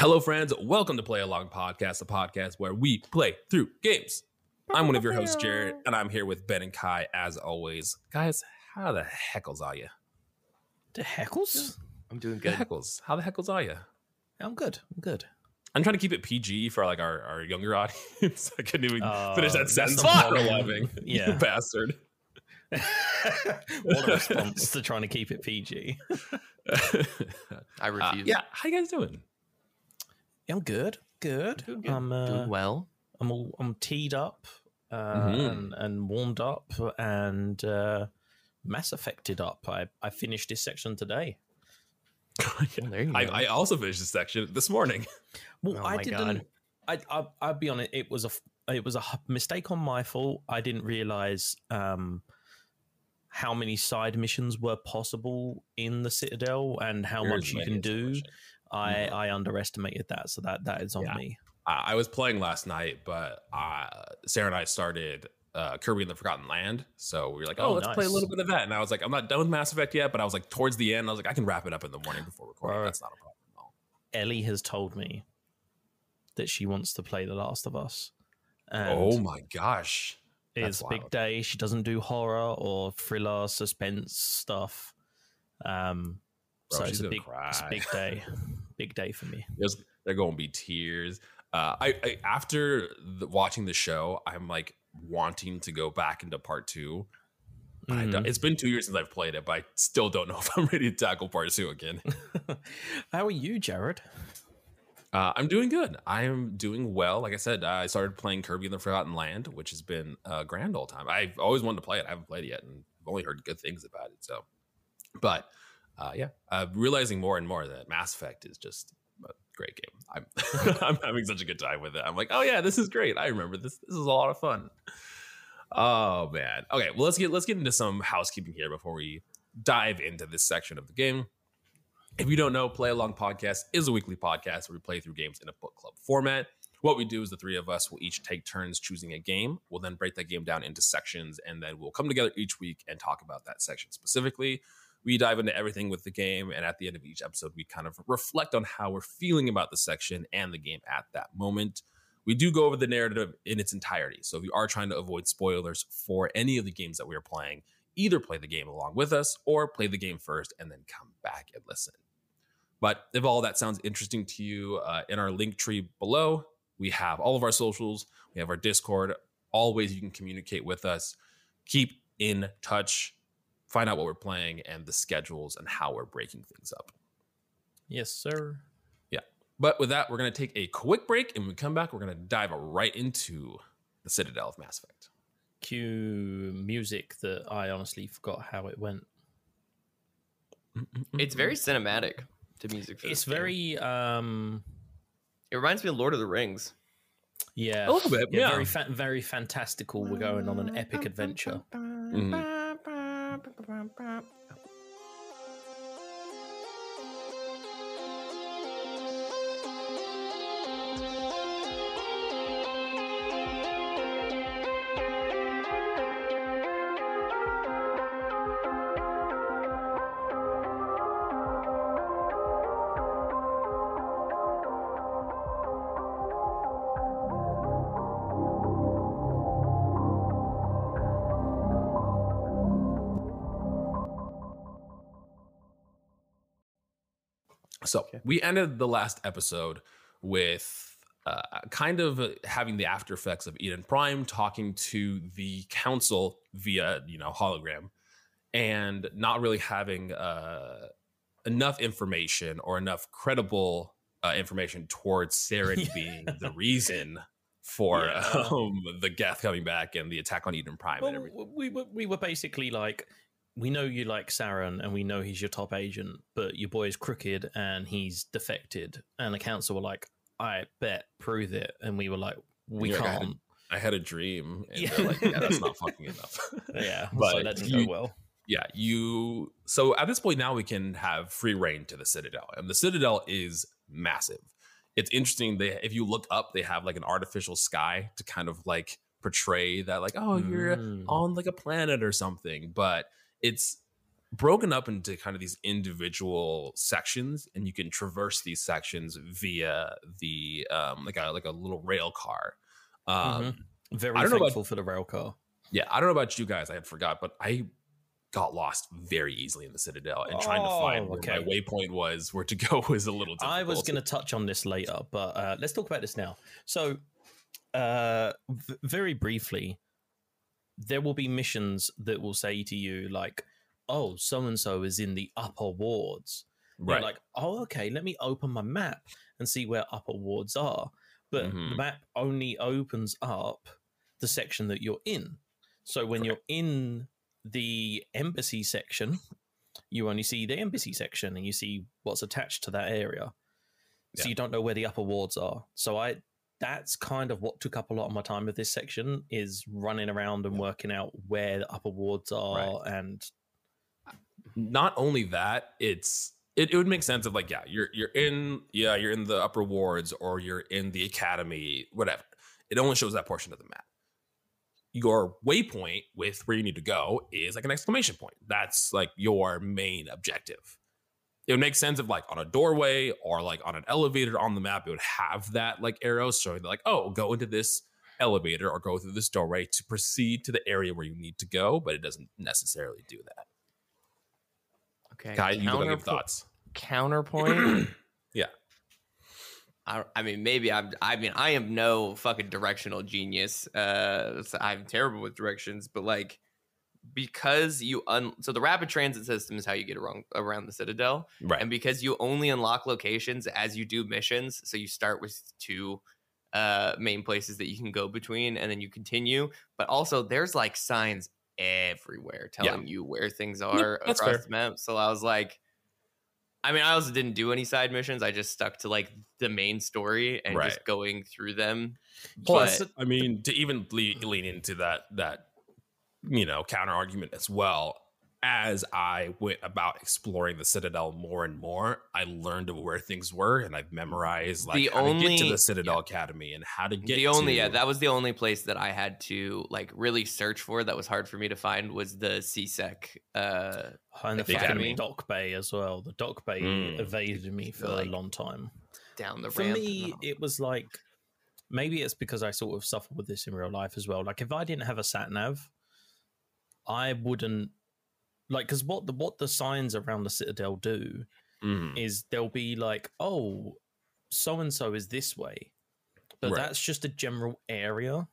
Hello, friends. Welcome to Play Along Podcast, a podcast where we play through games. I'm one of your hosts, Jared, and I'm here with Ben and Kai as always. Guys, how the heckles are you? The heckles? I'm doing good. The good. heckles. How the heckles are you? I'm good. I'm good. I'm trying to keep it PG for like our, our younger audience. I couldn't even Uh, finish that sentence not before fair. laughing. Yeah. You bastard. what a response to trying to keep it PG. I Uh, refuse. yeah, how you guys doing? Yeah, I'm good. Good. Doing good. I'm uh, doing well. I'm all, I'm teed up uh, Mhm. and, and warmed up and uh, mass affected up. I, I finished this section today. Well, there you I, go. I also finished this section this morning. Well, Oh I my didn't. I, I I'll be honest. It was a it was a mistake on my fault. I didn't realize um, how many side missions were possible in the Citadel and how There much you can as do. I. I underestimated that, so that that is on Yeah. me. I I was playing last night, but uh, Sarah and I started uh, Kirby and the Forgotten Land. So we were like, oh, Oh, let's play a little bit of that. And I was like, I'm not done with Mass Effect yet, but I was like, towards the end, I was like, I can wrap it up in the morning before recording. Right. That's not a problem at all. Ellie has told me that she wants to play The Last of Us. Oh my gosh. it's big day. She doesn't do horror or thriller, suspense stuff. Um, Bro, so it's a big, it's a big day, big day for me. There's, they're going to be tears. Uh, I, I after the, watching the show, I'm like wanting to go back into part two. I Mhm. it's been two years since I've played it, but I still don't know if I'm ready to tackle part two again. How are you, Jared? Uh, I'm doing good. I am doing well. Like I said, I started playing Kirby in the Forgotten Land, which has been a grand old time. I've always wanted to play it. I haven't played it yet, and I've only heard good things about it. So, but uh, yeah, uh, realizing more and more that Mass Effect is just a great game. I'm I'm having such a good time with it. I'm like, oh yeah, this is great. I remember this. This is a lot of fun. Oh man. Okay, well let's get let's get into some housekeeping here before we dive into this section of the game. If you don't know, Play Along Podcast is a weekly podcast where we play through games in a book club format. What we do is the three of us will each take turns choosing a game. We'll then break that game down into sections, and then we'll come together each week and talk about that section specifically. We dive into everything with the game, and at the end of each episode, we kind of reflect on how we're feeling about the section and the game at that moment. We do go over the narrative in its entirety. So if you are trying to avoid spoilers for any of the games that we are playing, either play the game along with us or play the game first and then come back and listen. But if all that sounds interesting to you, uh, in our link tree below, we have all of our socials, we have our Discord, all ways you can communicate with us. Keep in touch, find out what we're playing and the schedules and how we're breaking things up. Yes, sir. Yeah. But with that, we're going to take a quick break and when we come back, we're going to dive right into the Citadel of Mass Effect. Cue music that I honestly forgot how it went. it's very cinematic. to music. For It's very, um, It reminds me of Lord of the Rings. yeah, A little bit, yeah. very, fa- very fantastical. We're going on an epic adventure bah, bah, bah, bah. So we ended the last episode with uh, kind of having the after effects of Eden Prime talking to the council via you know hologram, and not really having uh, enough information or enough credible uh, information towards Saren Yeah. being the reason for Yeah. um, the Geth coming back and the attack on Eden Prime and everything. we we were basically like, we know you like Saren, and we know he's your top agent, but your boy is crooked and he's defected. And the council were like, I bet, prove it. And we were like, we You're like, I had a- can't. I had a dream, and Yeah. they're like, yeah, that's not fucking enough. Yeah, so that didn't you- go well. yeah, you. So at this point now, we can have free reign to the Citadel, and the Citadel is massive. It's interesting. They, if you look up, they have like an artificial sky to kind of like portray that, like, oh, you're Mm. on like a planet or something. But it's broken up into kind of these individual sections, and you can traverse these sections via the um, like a like a little rail car. Um, Very I don't know about- thankful for the rail car. Yeah, I don't know about you guys. I had forgot, but I got lost very easily in the Citadel, and trying to Oh, find where okay. my waypoint was, where to go, was a little. difficult. I was going to touch on this later, but uh, let's talk about this now. So, uh, v- very briefly, there will be missions that will say to you, like, oh, so and so is in the upper wards. You're right. like, oh, okay, let me open my map and see where upper wards are. But the Mhm. map only opens up the section that you're in. So when you're in the embassy section, you only see the embassy section and you see what's attached to that area. So Yeah. you don't know where the upper wards are. So I that's kind of what took up a lot of my time with this section is running around and working out where the upper wards are and not only that, it's it, it would make sense of like, yeah, you're you're in yeah, you're in the upper wards or you're in the academy, whatever. It only shows that portion of the map. Your waypoint with where you need to go is like an exclamation point. That's like your main objective. It would make sense if like on a doorway or like on an elevator on the map, it would have that like arrow showing like, oh, go into this elevator or go through this doorway to proceed to the area where you need to go, but it doesn't necessarily do that. Okay. Kai, you got any counterpo- thoughts? Counterpoint. Yeah. I, I mean, maybe I'm. I mean, I am no fucking directional genius. Uh, so I'm terrible with directions, but like, because you un. So the rapid transit system is how you get around around the citadel, Right. and because you only unlock locations as you do missions, so you start with two uh main places that you can go between, and then you continue. But also, there's like signs everywhere telling you where things are across the map. So I was like. I mean, I also didn't do any side missions. I just stuck to like the main story and Right. just going through them. Plus, But- I mean, to even le- lean into that that you know counter argument as well. As I went about exploring the Citadel more and more, I learned of where things were, and I've memorized like The how to get to only- the Citadel Academy and how to get the only to, yeah, that was the only place that I had to like really search for that was hard for me to find was the C-Sec. Uh, and the The academy. dock bay as well. The dock bay Mm. evaded me for Like, a long time. down the road. For ramp. me, Oh. it was like maybe it's because I sort of suffer with this in real life as well. Like if I didn't have a sat nav, I wouldn't like because what the what the signs around the citadel do Mhm. is they'll be like, oh, so and so is this way, but Right. that's just a general area.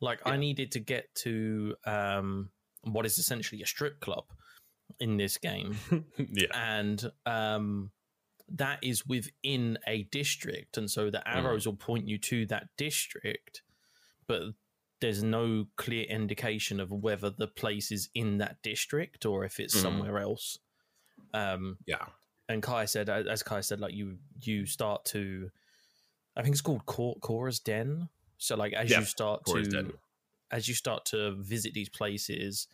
Like I needed to get to um, what is essentially a strip club in this game, yeah, and um, that is within a district, and so the arrows will point you to that district, but there's no clear indication of whether the place is in that district or if it's Mhm. somewhere else. Um, yeah, and Kai said, as Kai said, like you you start to, I think it's called Cor- Chora's Den. So like as Yeah, you start Chora's to, Den. as you start to visit these places,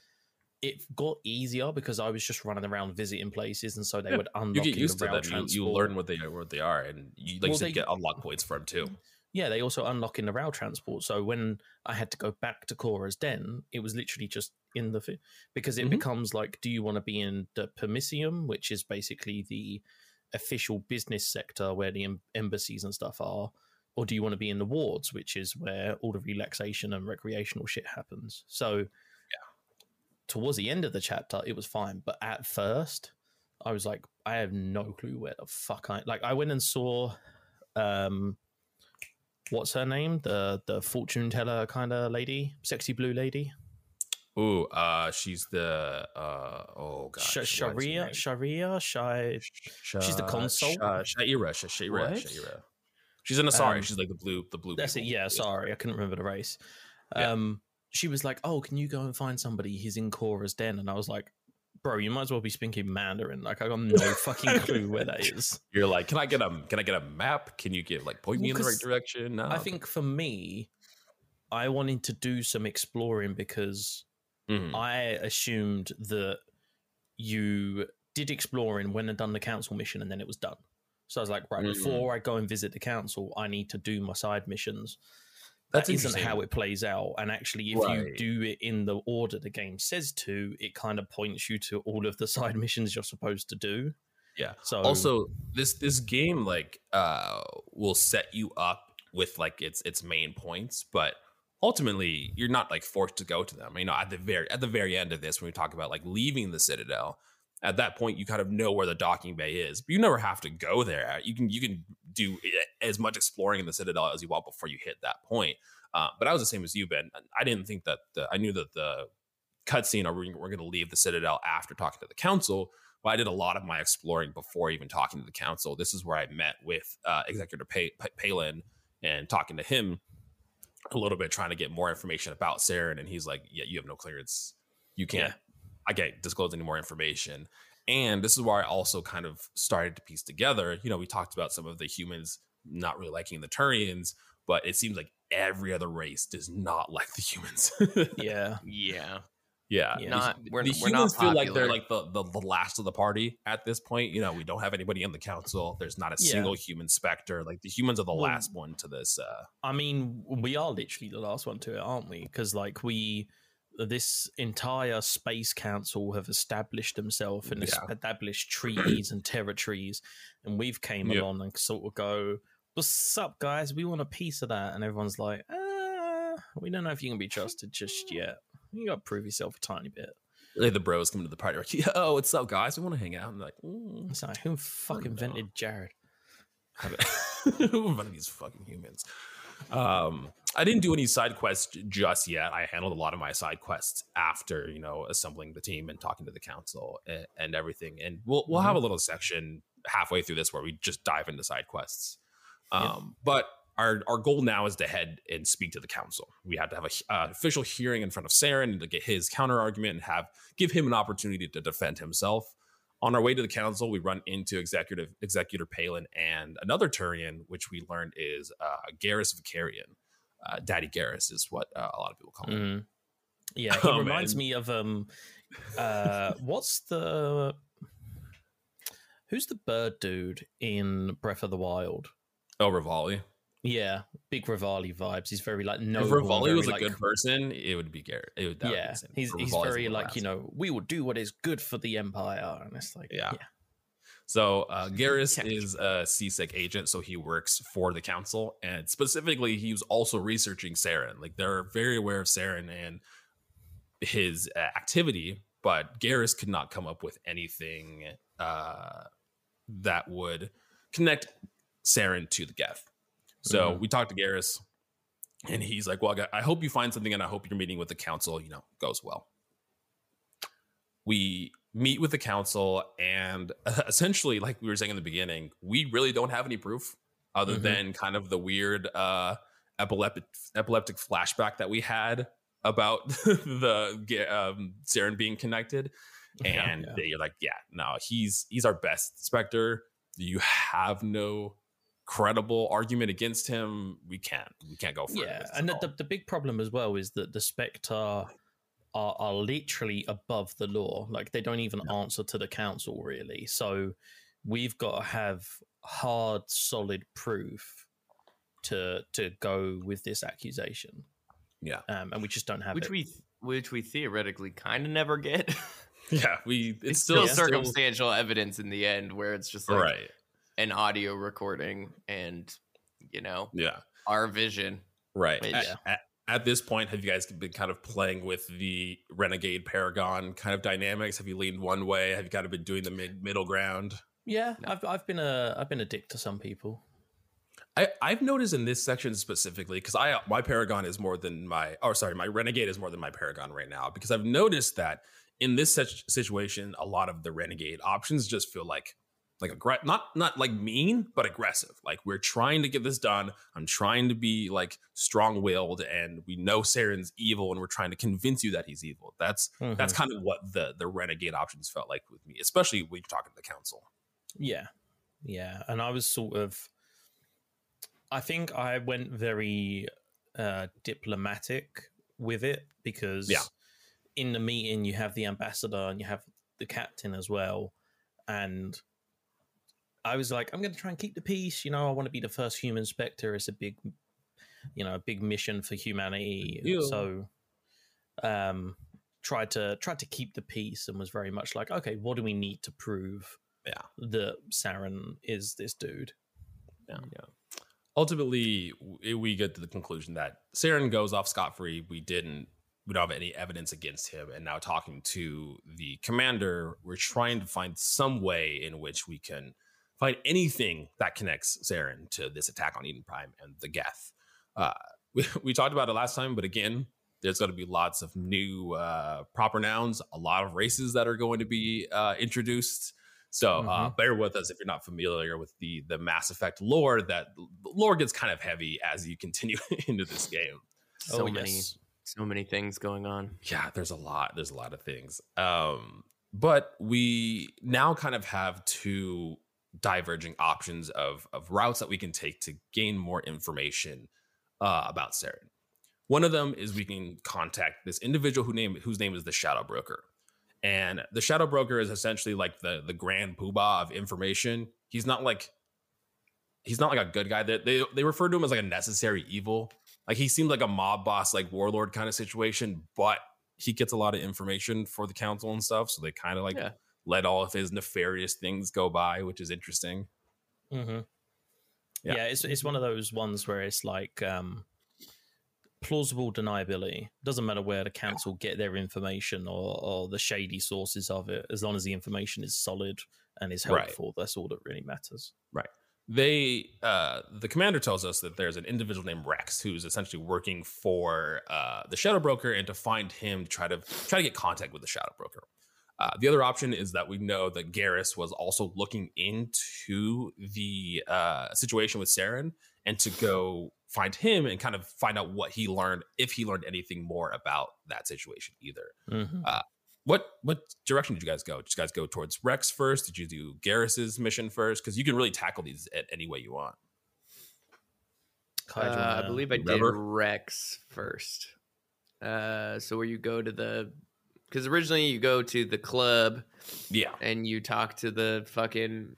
it got easier because I was just running around visiting places, and so they Yeah, would unlock you get used to them. You, you learn what they what they are, and you like you said, they- get unlock points from too. Yeah, they also unlock in the rail transport. So when I had to go back to Chora's Den, it was literally just in the because it Mhm. becomes like, do you want to be in the Presidium, which is basically the official business sector where the em- embassies and stuff are, or do you want to be in the wards, which is where all the relaxation and recreational shit happens? So, towards the end of the chapter, it was fine, but at first, I was like, I have no clue where the fuck I like. I went and saw, um, what's her name? The the fortune teller kind of lady, sexy blue lady, Ooh, uh, she's the uh, oh god, Sh- what is her Sharia. Sharia, Shai. she's the Consort? Sha- Shaira, Sha- Shaira? Shaira. She's in a sorry. Um, she's like the blue, the blue. That's it. Yeah, sorry, I couldn't remember the race. Yeah. Um, she was like, "Oh, can you go and find somebody? He's in Chora's den," and I was like, "Bro, you might as well be speaking Mandarin. Like, I got no fucking clue where that is." You're like, can I get a can I get a map? Can you give like point me in the right direction? No, I think for me, I wanted to do some exploring because Mhm. I assumed that you did exploring when I'd done the council mission and then it was done. So I was like, right, Mm. before I go and visit the council, I need to do my side missions. That isn't how it plays out. And actually, if you do it in the order the game says to, it kind of points you to all of the side missions you're supposed to do. Yeah. So also this this game like uh will set you up with like its its main points but ultimately you're not like forced to go to them you know at the very at the very end of this when we talk about like leaving the citadel at that point you kind of know where the docking bay is but you never have to go there you can you can do as much exploring in the citadel as you want before you hit that point uh, but i was the same as you ben i didn't think that the, i knew that the cutscene or we're, going to leave the citadel after talking to the council but I did a lot of my exploring before even talking to the council. This is where I met with uh, Executive pa- Pa- Pallin and talking to him a little bit, trying to get more information about Saren. And he's like, "Yeah, you have no clearance. You can't. Yeah. I can't disclose any more information." And this is where I also kind of started to piece together. You know, we talked about some of the humans not really liking the Turians, but it seems like every other race does not like the humans. yeah, Yeah. Yeah, Yeah. The- Not- the, we're- the we're not humans feel like they're like the, the the last of the party at this point. You know, we don't have anybody in the council. There's not a Yeah. single human specter. Like the humans are the Well- last one to this. Uh, I mean, we are literally the last one to it, aren't we? Because like we, this entire space council have established themselves and Yeah. established treaties and territories, and we've came Yep. along and sort of go, "What's up, guys? We want a piece of that," and everyone's like, "Ah, we don't know if you can be trusted just yet. You got to prove yourself a tiny bit." like the bros come to the party, like, "Yo, what's up, guys? We want to hang out." And they're like, mm, It's like, who fucking know. invented Jared? Who invented these fucking humans. Um, I didn't do any side quests just yet. I handled a lot of my side quests after you know assembling the team and talking to the council and, and everything. And we'll we'll have a little section halfway through this where we just dive into side quests. Um, But our our goal now is to head and speak to the council. We had to have a uh, official hearing in front of Saren and to get his counter argument and have give him an opportunity to defend himself. On our way to the council, we run into executive executor Pallin and another Turian, which we learned is uh, Garrus Vakarian. Uh, Daddy Garrus is what uh, a lot of people call him. Mhm. Yeah, he Oh, reminds man. me of um, uh, what's the who's the bird dude in Breath of the Wild? Oh, Revali. Yeah, big Revali vibes. He's very like no. if Revali was a good person, it would be Garrett. It would, that would be Yeah, he's he's very like you know we will do what is good for the empire, and it's like Yeah. yeah, So uh, Garrus Yeah. is a C-Sec agent, so he works for the council, and specifically, he was also researching Saren. Like they're very aware of Saren and his uh, activity, but Garrus could not come up with anything uh, that would connect Saren to the Geth. So Mhm. we talked to Garrus, and he's like, "Well, I I hope you find something, and I hope your meeting with the council, you know, goes well." we meet with the council and essentially like we were saying in the beginning we really don't have any proof other Mhm. than kind of the weird uh epileptic epileptic flashback that we had about the um Saren being connected and yeah. they're like yeah no he's he's our best specter you have no credible argument against him we can't we can't go further yeah. And the, the the big problem as well is that the Spectre are are literally above the law. Like they don't even answer to the council really. So we've got to have hard, solid proof to to go with this accusation. yeah Um, and we just don't have which it. we which we theoretically kind of never get. yeah we it's, It's, still, still, circumstantial evidence in the end, where it's just like right an audio recording and you know yeah our vision. Right. But At, yeah. at, at this point, have you guys been kind of playing with the renegade paragon kind of dynamics? Have you leaned one way? Have you kind of been doing the mid middle ground? yeah, No. I've I've been a I've been a dick to some people. I, I've noticed in this section specifically because I my paragon is more than my or sorry my renegade is more than my paragon right now because I've noticed that in this such situation a lot of the renegade options just feel like like aggr- not not like mean but aggressive like we're trying to get this done I'm trying to be like strong willed and we know Saren's evil and we're trying to convince you that he's evil that's that's Mhm. kind of what the the renegade options felt like with me especially when you're talking to the council Yeah. Yeah. And I was sort of I think I went very uh diplomatic with it because Yeah. in the meeting you have the ambassador and you have the captain as well. And I was like, I'm gonna try and keep the peace, you know, I want to be the first human spectre. It's a big you know a big mission for humanity. Yeah. So, um, tried to tried to keep the peace and was very much like, okay, what do we need to prove? Yeah. that Saren is this dude. Yeah. yeah. Ultimately, we get to the conclusion that Saren goes off scot free. We didn't, we don't have any evidence against him. And now, talking to the commander, we're trying to find some way in which we can find anything that connects Saren to this attack on Eden Prime and the Geth. Uh, we, we talked about it last time, but again, there's going to be lots of new uh, proper nouns, a lot of races that are going to be uh, introduced. So uh, Mhm. bear with us if you're not familiar with the the Mass Effect lore. That lore gets kind of heavy as you continue into this game. So oh many, yes, so many things going on. Yeah, there's a lot. There's a lot of things. Um, but we now kind of have two diverging options of of routes that we can take to gain more information uh, about Saren. One of them is we can contact this individual who name whose name is the Shadow Broker. And the Shadow Broker is essentially like the the grand poobah of information. He's not like he's not like a good guy. They, they they refer to him as like a necessary evil. Like he seems like a mob boss, like warlord kind of situation, but he gets a lot of information for the council and stuff. So they kind of like Yeah. Let all of his nefarious things go by, which is interesting. hmm Yeah. yeah. It's it's one of those ones where it's like um, plausible deniability. Doesn't matter where the council get their information or, or the shady sources of it, as long as the information is solid and is Right. helpful. That's all that really matters. Right. They uh the commander tells us that there's an individual named rex who's essentially working for uh the shadow broker and to find him to try to try to get contact with the shadow broker uh, the other option is that we know that Garrus was also looking into the uh, situation with Saren and to go find him and kind of find out what he learned, if he learned anything more about that situation either. Mhm. What what direction did you guys go? Did you guys go towards Rex first? Did you do Garrus's mission first? Because you can really tackle these at any way you want. Kai, do you Uh, I believe I did? Rex first. Uh, so where you go to the, because originally you go to the club Yeah. and you talk to the fucking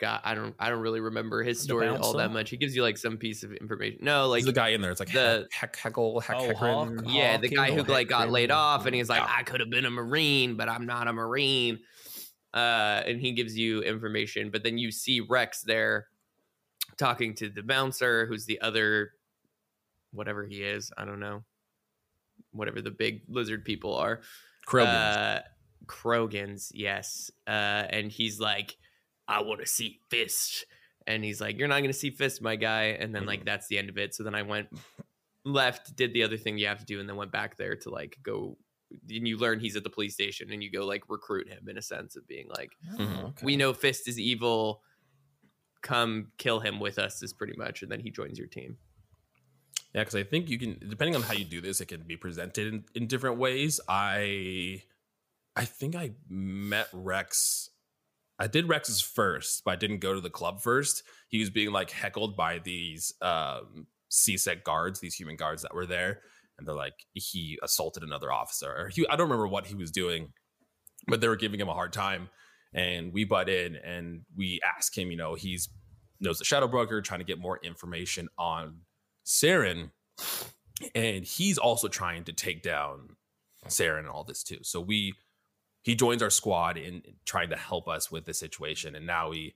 guy. I don't, I don't really remember his story all that much. He gives you like some piece of information. No, like Like the guy in there, it's like the- heck, heck, heckle, heck, Oh. Hawk. yeah, the guy who like got laid off, and he's like, Yeah. I could have been a marine, but I'm not a marine. Uh, and he gives you information, but then you see Rex there talking to the bouncer, who's the other, whatever he is, I don't know, whatever the big lizard people are. Krogans. Uh, Krogans, yes. Uh, and he's like, I want to see Fist. And he's like, You're not going to see Fist, my guy. And then, like, that's the end of it. So then I went left, did the other thing you have to do, and then went back there to, like, go. And you learn he's at the police station and you go, like, recruit him in a sense of being like, Mhm. Oh, okay. We know Fist is evil. Come kill him with us, is pretty much. And then he joins your team. Yeah, because I think you can, depending on how you do this, it can be presented in, in different ways. I, I think I met Rex. I did Rex's first, but I didn't go to the club first. He was being like heckled by these um, C-Sec guards, these human guards that were there, and they're like he assaulted another officer. Or he, I don't remember what he was doing, but they were giving him a hard time. And we butt in and we ask him, you know, he's knows the shadow broker, trying to get more information on Saren, and he's also trying to take down Saren and all this too. So we he joins our squad in trying to help us with the situation, and now we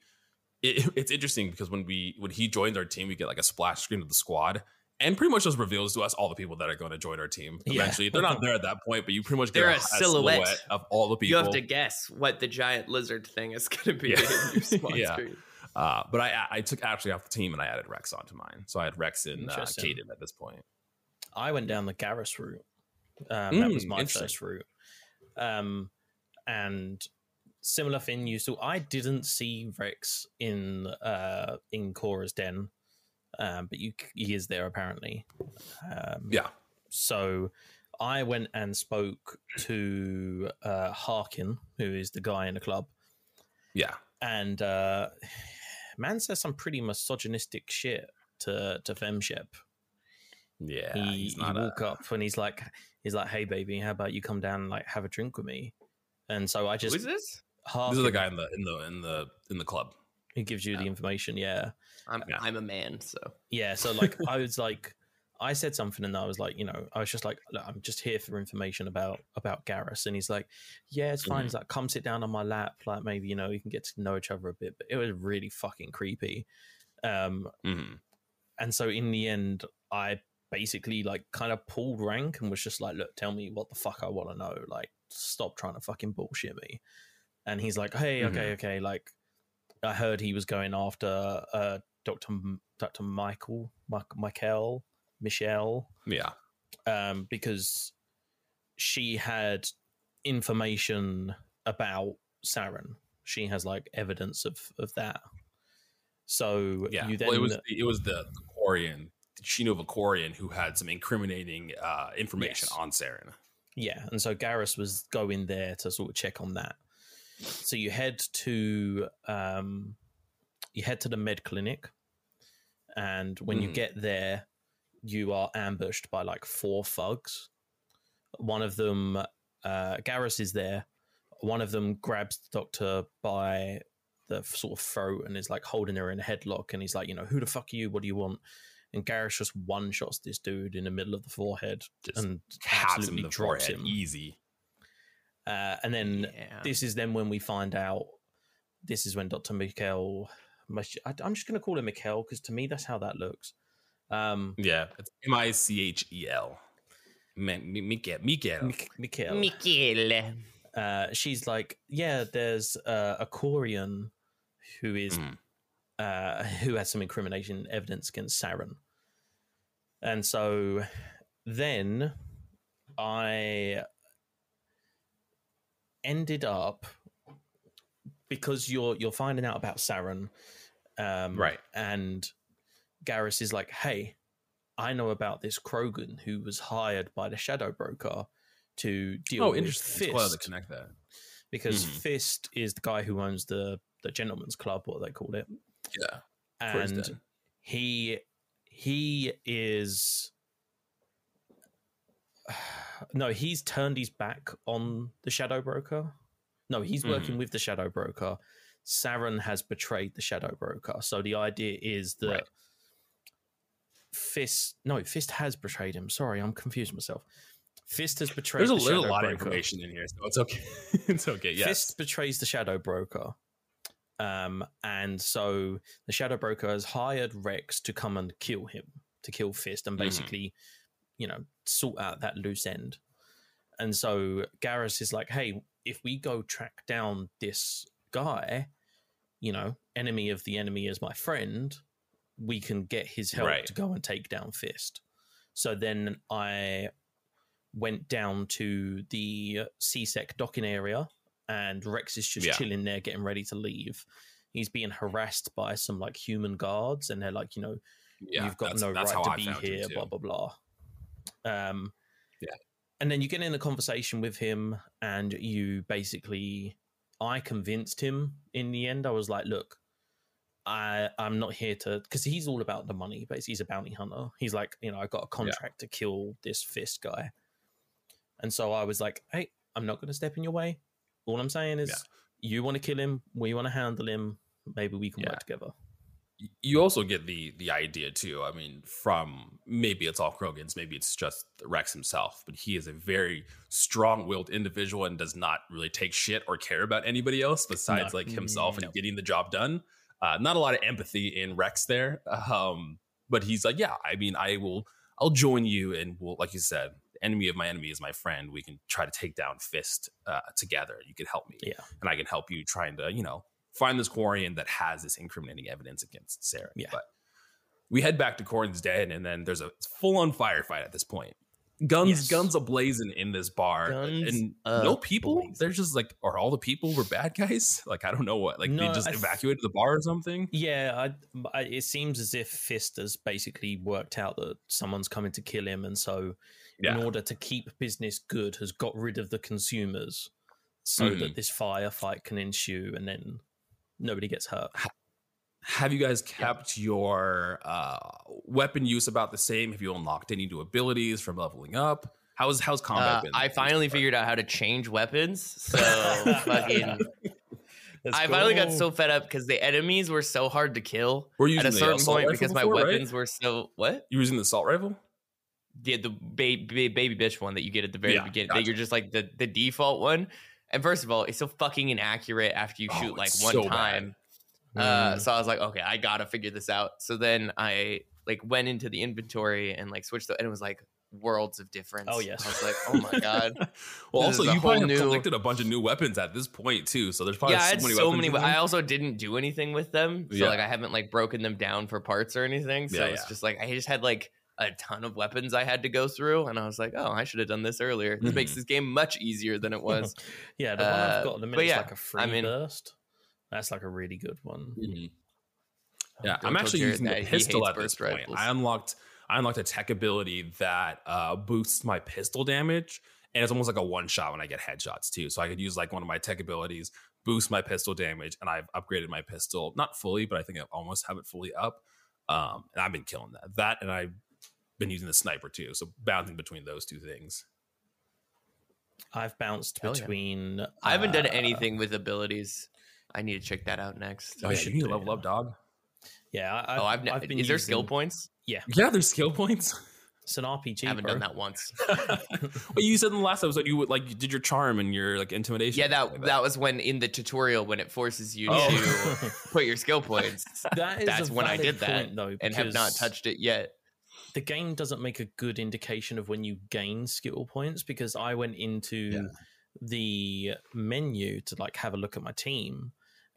it, it's interesting because when we when he joins our team, we get like a splash screen of the squad. And pretty much just reveals to us all the people that are going to join our team. Yeah. Eventually, they're not there at that point, but you pretty much get They're a, a a silhouette. of all the people. You have to guess what the giant lizard thing is going to be Yeah. in your spawn Yeah. screen. Uh, but I I took actually off the team and I added Rex onto mine, so I had Rex and uh, Kaidan at this point. I went down the Garrus route. Um, that was Mm, my first route. Um, and similar thing you saw. I didn't see Rex in uh, in Chora's den, um, but you he is there apparently. Um, Yeah, So I went and spoke to uh, Harkin, who is the guy in the club, yeah, and uh, man says some pretty misogynistic shit to to Femshep yeah. he, he's he not a- walk up and he's like he's like hey baby how about you come down and like have a drink with me and so i just Who is this? This is the guy in the in the in the in the club. He gives you the information. Yeah. I'm Yeah. I'm a man, so Yeah. So like I was like I said something and I was like, you know, I was just like, Look, I'm just here for information about about Garrus. And he's like, Yeah, it's fine. Mhm. He's like, come sit down on my lap. Like maybe, you know, you can get to know each other a bit. But it was really fucking creepy. Um Mhm. and so in the end, I basically like kind of pulled rank and was just like, look, tell me what the fuck I want to know. Like, stop trying to fucking bullshit me. And he's like, hey, okay, okay. Like, I heard he was going after uh, Dr. M- Dr. Michael, Michael, Michelle, Yeah. um, because she had information about Saren. She has like evidence of of that. So Yeah. you then well, it was it was the, the Quarian. She knew of a Quarian who had some incriminating uh, information Yes. on Saren. Yeah, and so Garrus was going there to sort of check on that. So you head to um, you head to the med clinic, and when you Mhm. get there, you are ambushed by like four thugs. One of them, uh, Garrus is there. One of them grabs the doctor by the sort of throat and is like holding her in a headlock, and he's like, you know, who the fuck are you? What do you want? And Garrus just one shots this dude in the middle of the forehead Just and him absolutely the drops forehead him. easy. Uh, and then yeah. this is then when we find out. This is when Doctor I- I'm just going to call him Mikhail because to me that's how that looks. Um, Yeah, it's M I C H E L. Mikael. Mikael. Mik- Mikhail. Uh, she's like, yeah, there's uh, a Quarian who is Mhm. uh, who has some incrimination evidence against Saren. And so then I ended up because you're you're finding out about Saren, um, Right. And Garrus is like, "Hey, I know about this Krogan who was hired by the Shadow Broker to deal Oh, with interesting. It's glad to connect that. because Mhm. Fist is the guy who owns the the Gentleman's Club, what they called it, Yeah. and he he is no he's turned his back on the shadow broker no he's working with the shadow broker Saren has betrayed the shadow broker so the idea is that Right. Fist no fist has betrayed him sorry i'm confused myself fist has betrayed There's a the little Shadow lot of information in here, so it's okay. it's okay. Yes. Fist betrays the Shadow Broker. Um, and so the Shadow Broker has hired Rex to come and kill him, to kill Fist, and Mhm. basically, you know, sort out that loose end. And so Garrus is like, hey, if we go track down this guy, you know, enemy of the enemy is my friend, we can get his help Right. to go and take down Fist. So then I went down to the C-Sec docking area, and Rex is just Yeah. chilling there, getting ready to leave. He's being harassed by some like human guards, and they're like, you know, yeah, you've got no right to I be here, blah blah blah. Um, Yeah. and then you get in a conversation with him, and you basically, I convinced him in the end. I was like, look, I I'm not here to because he's all about the money. Basically, he's a bounty hunter. He's like, you know, I got a contract to kill this fist guy, and so I was like, hey, I'm not going to step in your way. All I'm saying is, Yeah. you want to kill him, we want to handle him. Maybe we can Yeah. work together. you also get the the idea too. I mean, from maybe it's all Krogan's, maybe it's just Rex himself, but he is a very strong-willed individual and does not really take shit or care about anybody else besides No. like himself No. and getting the job done. Uh, not a lot of empathy in Rex there, um, but he's like, yeah, I mean, I will, I'll join you, and we'll, like you said, enemy of my enemy is my friend. We can try to take down Fist uh, together. You can help me, Yeah. and I can help you trying to, you know, find this Quarian that has this incriminating evidence against Sarah. Yeah. But we head back to Corin's den, and then there's a full on firefight at this point. Guns, Yes. guns ablazing in this bar, Guns and no people. blazing. They're just like, are all the people were bad guys? Like, I don't know what. Like, they just th- evacuated the bar or something. Yeah, I, I, it seems as if Fist has basically worked out that someone's coming to kill him, and so Yeah. in order to keep business good, has got rid of the consumers so Mhm. that this firefight can ensue, and then nobody gets hurt. Have you guys kept your uh, weapon use about the same? Have you unlocked any new abilities from leveling up? How's how's combat Uh, been? I finally figured out how to change weapons. So fucking Let's I finally got so fed up because the enemies were so hard to kill We're using at a certain point because my before, right? weapons were so what? You were using the assault rifle? Yeah, the baby baby bitch one that you get at the very Yeah, beginning. gotcha. That you're just like the the default one. And first of all, it's so fucking inaccurate after you Oh, shoot like one so bad. Uh, Mm. so I was like, okay, I gotta figure this out. So then I like went into the inventory and like switched the, and it was like worlds of difference. Oh, yes. I was like, oh my god. well, This also you probably new- collected a bunch of new weapons at this point too. So there's probably yeah, I had so many so weapons. many. in but. I also didn't do anything with them, so Yeah. like I haven't like broken them down for parts or anything. So Yeah, it's yeah. just like I just had like a ton of weapons I had to go through, and I was like, oh, I should have done this earlier. This makes Mhm. this game much easier than it was. yeah, the one I've Uh, got at the but minute is yeah, like a free I mean- burst. That's like a really good one. Mhm. Yeah, Don't I'm actually using the pistol at this burst point. rifles. I unlocked I unlocked a tech ability that uh, boosts my pistol damage, and it's almost like a one shot when I get headshots too. So I could use like one of my tech abilities, boost my pistol damage, and I've upgraded my pistol not fully, but I think I almost have it fully up. Um, and I've been killing that. That and I've been using the sniper too. So bouncing between those two things. I've bounced Hell yeah. between. I haven't done uh, anything with abilities. I need to check that out next. Oh, I yeah, should you need to level up, dog. Yeah, I, I've, oh, I've, ne- I've been is there skill points? Yeah, Yeah, there's skill points. It's an RPG. I haven't bro. done that once. well, you said in the last episode you would like you did your charm and your like intimidation. Yeah, that like that was when in the tutorial when it forces you Oh. to put your skill points. that is That's when I did that point, though, and have not touched it yet. The game doesn't make a good indication of when you gain skill points because I went into Yeah. the menu to like have a look at my team,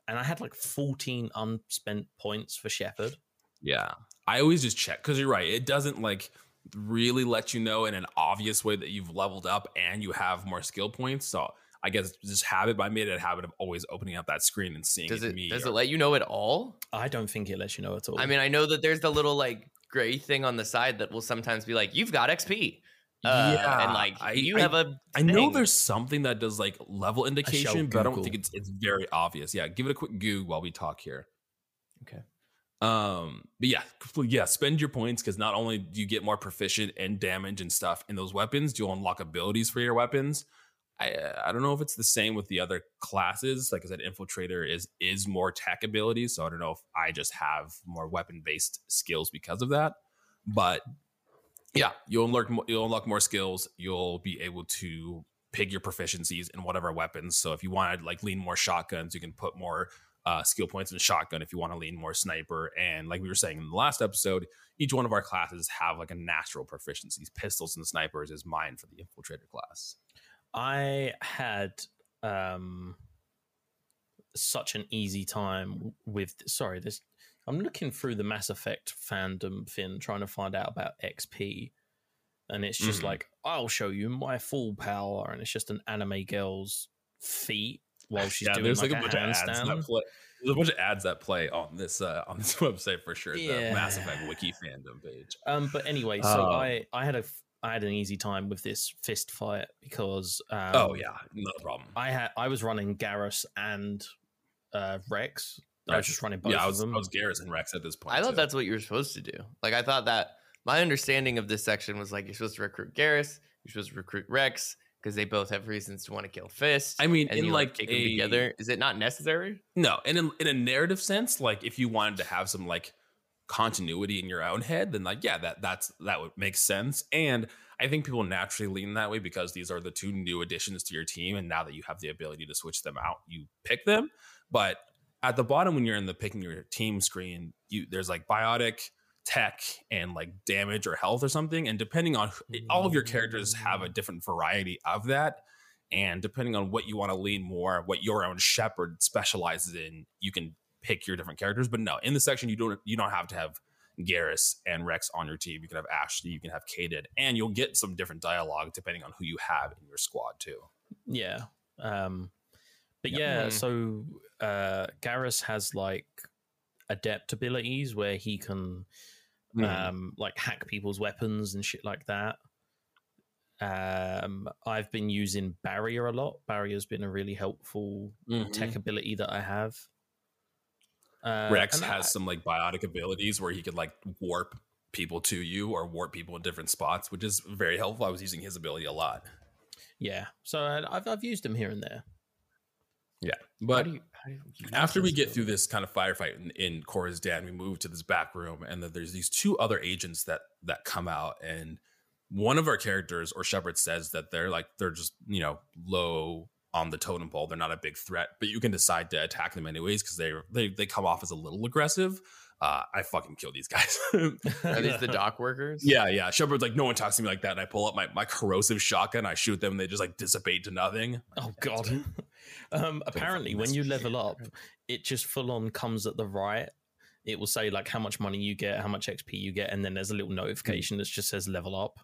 and I had like 14 unspent points for Shepard. Yeah. I always just check because you're right. It doesn't like really let you know in an obvious way that you've leveled up and you have more skill points. So I guess just habit, but I made it a habit of always opening up that screen and seeing Does if it me. does or- it let you know at all? I don't think it lets you know at all. I mean, I know that there's the little like gray thing on the side that will sometimes be like, "You've got XP." Uh, Yeah, and like I- you I- have a. I know there's something that does like level indication, but I don't think it's it's very obvious. Yeah, give it a quick goo while we talk here. Okay. Um, but yeah, yeah, spend your points because not only do you get more proficient in damage and stuff in those weapons, you'll unlock abilities for your weapons. I I don't know if it's the same with the other classes. Like I said, infiltrator is is more tech abilities, so I don't know if I just have more weapon based skills because of that. But yeah, you'll unlock you'll unlock more skills. You'll be able to pick your proficiencies in whatever weapons. So if you want to like lean more shotguns, you can put more uh, skill points in shotgun. If you want to lean more sniper, and like we were saying in the last episode, each one of our classes have like a natural proficiencies. Pistols and snipers is mine for the infiltrator class. I had um such an easy time with sorry this I'm looking through the Mass Effect fandom thing trying to find out about XP and it's just Mhm. like I'll show you my full power and it's just an anime girl's feet while she's doing there's like, like, a, bunch of ads handstand. that play. There's a bunch of ads that play on this uh, on this website for sure. The Mass Effect wiki fandom page. Um, but anyway, so Um, I I had a I had an easy time with this fist fight because um, oh yeah, no problem. I had I was running Garrus and uh, Rex. I was just running both yeah, I was them. I was Garrison Rex at this point. I thought too. that's what you were supposed to do. Like I thought that my understanding of this section was like you're supposed to recruit Garrus, you're supposed to recruit Rex because they both have reasons to want to kill Fist. I mean, and in you like take a, them together. Is it not necessary? No, and in, in a narrative sense, like if you wanted to have some like continuity in your own head, then like yeah, that that's that would make sense. And I think people naturally lean that way because these are the two new additions to your team, and now that you have the ability to switch them out, you pick them. But at the bottom, when you're in the picking your team screen, you there's like biotic, tech, and like damage or health or something. And depending on all of your characters have a different variety of that. And depending on what you want to lean more, what your own Shepard specializes in, you can pick your different characters. But no, in the section you don't you don't have to have Garrus and Rex on your team. You can have Ashley, you can have Kaidan, and you'll get some different dialogue depending on who you have in your squad too. Yeah. Um, but Yeah. yeah, Mhm. so uh, Garrus has like adept abilities where he can Hmm. um, like hack people's weapons and shit like that. Um, I've been using barrier a lot. Barrier's been a really helpful Mhm. tech ability that I have. Uh, Rex has I- some like biotic abilities where he could like warp people to you or warp people in different spots, which is very helpful. I was using his ability a lot. yeah. So I've I've used him here and there. Yeah, How but do you- how do you after we get through this kind of firefight in, in Chora's den, we move to this back room, and then there's these two other agents that that come out, and one of our characters or Shepard says that they're like they're just you know low on the totem pole, they're not a big threat, but you can decide to attack them anyways because they they they come off as a little aggressive. Uh, I fucking kill these guys. Are these the dock workers? yeah, yeah. Shepard's like, no one talks to me like that. And I pull up my, my corrosive shotgun, I shoot them, and they just like dissipate to nothing. Oh god. um, apparently, when you message. level up, it just full on comes at the right. It will say like how much money you get, how much XP you get, and then there's a little notification that just says level up.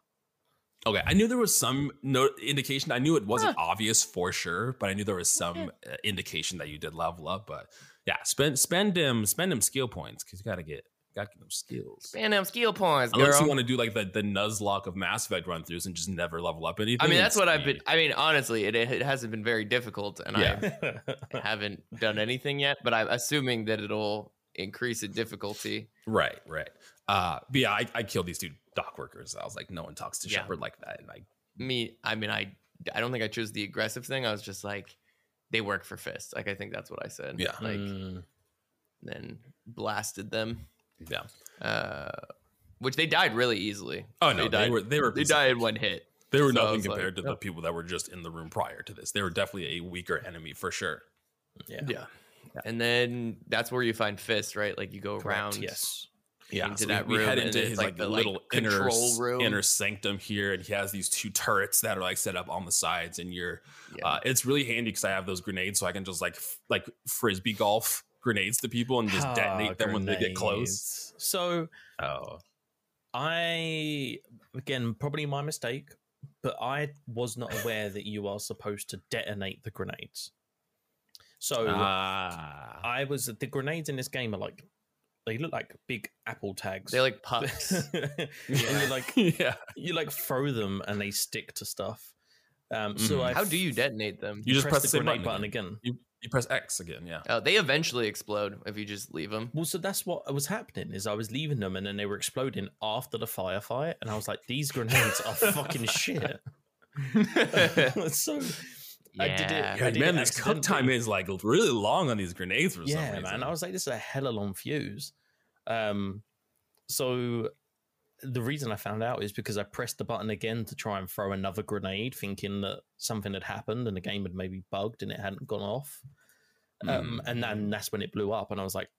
Okay, I knew there was some no indication. I knew it wasn't obvious for sure, but I knew there was some uh, indication that you did level up. But yeah, spend spend them spend them skill points because you gotta get gotta get them skills. Spend them skill points, Unless girl. you want to do like the the Nuzlocke of Mass Effect run throughs and just never level up anything. I mean, that's what I've been. I mean, honestly, it, it hasn't been very difficult, and Yeah. I haven't done anything yet. But I'm assuming that it'll increase in difficulty. Right, right. Uh, but yeah, I, I killed these two dock workers. I was like, no one talks to Yeah. Shepard like that, and I Me, I mean, I I don't think I chose the aggressive thing. I was just like, they work for Fist. Like I think that's what I said. Yeah. Like Mm. then blasted them. yeah. Uh, which they died really easily. Oh no, they, died. were they were They died in one hit. They were So nothing was like, compared to oh. the people that were just in the room prior to this. They were definitely a weaker enemy for sure. yeah. Yeah. And then that's where you find Fist, right? Like you go Correct, around. Yes. Yeah, into so that we, we room, head into his like like, the, like, little inner control room. inner sanctum here, and he has these two turrets that are like set up on the sides, and you're. Yeah. Uh, it's really handy because I have those grenades, so I can just like f- like frisbee golf grenades to people and just Ah, detonate them when they get close. So Oh, I again probably my mistake, but I was not aware that you are supposed to detonate the grenades. So ah, I was the grenades in this game are like they look like big apple tags. They're like pucks. and you like yeah. you like throw them and they stick to stuff. Um, so Mhm. I How do you detonate them? You just press the same grenade button button again. You you press X again, yeah. Oh, they eventually explode if you just leave them. Well, so that's what was happening is I was leaving them and then they were exploding after the firefight, and I was like, these grenades are fucking shit. It's so I did it. Yeah. I did man, it this cook time is like really long on these grenades for some yeah, reason. man. I was like, this is a hella long fuse. Um, so the reason I found out is because I pressed the button again to try and throw another grenade, thinking that something had happened and the game had maybe bugged and it hadn't gone off. Um, Mm. and then that's when it blew up, and I was like,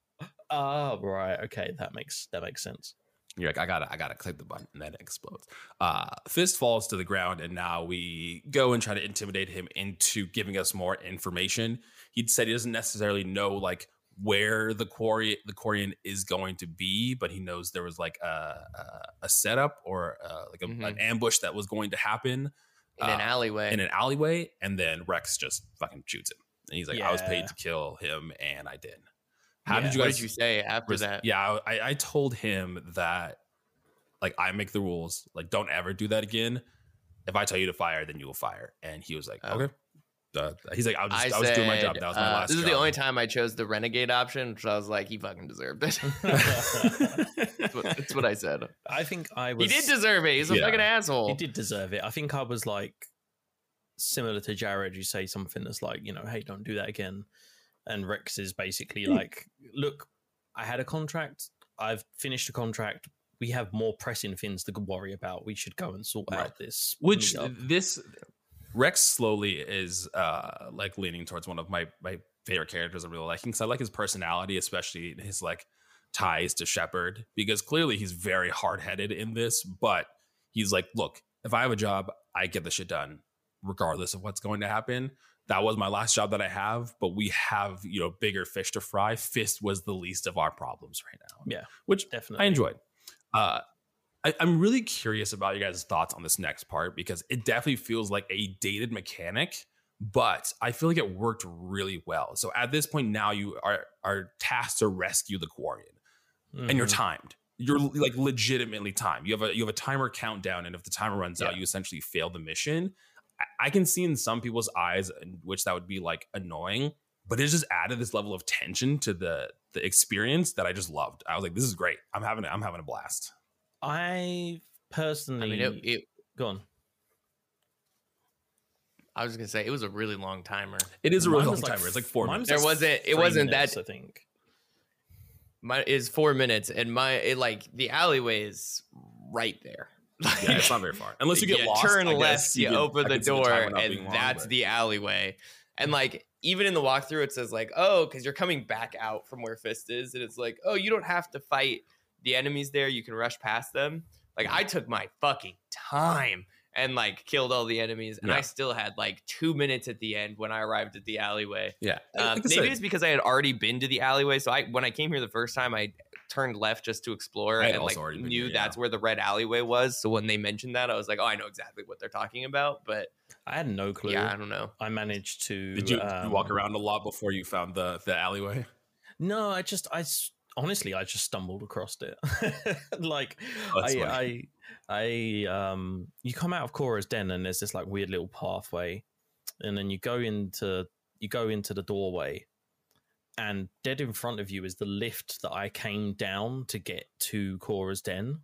"Oh, right, okay, that makes that makes sense." You're like, I gotta, I gotta click the button, and then it explodes. Uh, Fist falls to the ground, and now we go and try to intimidate him into giving us more information. He said he doesn't necessarily know like where the quarry, the Quarian is going to be, but he knows there was like a a, a setup or uh, like a, Mhm. an ambush that was going to happen In an uh, alleyway. in an alleyway, and then Rex just fucking shoots him, and he's like, I was paid to kill him, and I did. How Yeah. did you guys? what did you say after res- that? Yeah, I, I told him that like I make the rules. Like, don't ever do that again. If I tell you to fire, then you will fire. And he was like, Oh. okay. Uh, he's like, I was just, I, was doing my job. That was my uh, last. This is job. the only time I chose the renegade option, which I was like, he fucking deserved it. that's, what, that's what I said. I think I was. He did deserve it. He's a Yeah. fucking asshole. He did deserve it. I think I was like similar to Jared. You say something that's like, you know, hey, don't do that again. And Rex is basically like, look, I had a contract. I've finished a contract. We have more pressing things to worry about. We should go and sort Right. out this. Which meetup." this Rex slowly is uh like leaning towards one of my my favorite characters I'm really liking because I like his personality, especially his like ties to Shepard, because clearly he's very hard headed in this, but he's like, look, if I have a job, I get the shit done, regardless of what's going to happen. That was my last job that I have, but we have, you know, bigger fish to fry. Fist was the least of our problems right now. Yeah, Which definitely. I enjoyed. Uh, I, I'm really curious about your guys' thoughts on this next part because it definitely feels like a dated mechanic, but I feel like it worked really well. So at this point now, you are are tasked to rescue the Quarian, and you're Mhm. timed. You're like legitimately timed. You have a you have a timer countdown, and if the timer runs out, you essentially fail the mission. I, I can see in some people's eyes in which that would be like annoying, but it just added this level of tension to the the experience that I just loved. I was like, this is great. I'm having I'm having a blast. I personally, I mean, it, it, go on. I was gonna say it was a really long timer. It is a really Mine long like timer. It's like four mine minutes. There like wasn't- it wasn't that- I think. My is four minutes, and my it, like the alleyway is right there. Yeah, it's not very far. Unless you get lost. turn left, you, can- open the door, not and being long, that's the alleyway. And like even in the walkthrough, it says like, oh, because you're coming back out from where Fist is, and it's like, oh, you don't have to fight the enemies there. You can rush past them. Like I took my fucking time and like killed all the enemies, and Yeah. I still had like two minutes at the end when I arrived at the alleyway. Yeah. Um, Like maybe said, it's because I had already been to the alleyway. So I, when I came here the first time, I turned left just to explore I and like also already been knew here, yeah. that's where the red alleyway was. So when they mentioned that, I was like, oh, I know exactly what they're talking about. But I had no clue. yeah, I don't know. I managed to. Did you, um, walk around a lot before you found the the alleyway? No, I just, I s- honestly, I just stumbled across it. like, Oh, I. I, I, um, you come out of Chora's den and there's this like weird little pathway, and then you go into, you go into the doorway, and dead in front of you is the lift that I came down to get to Chora's den.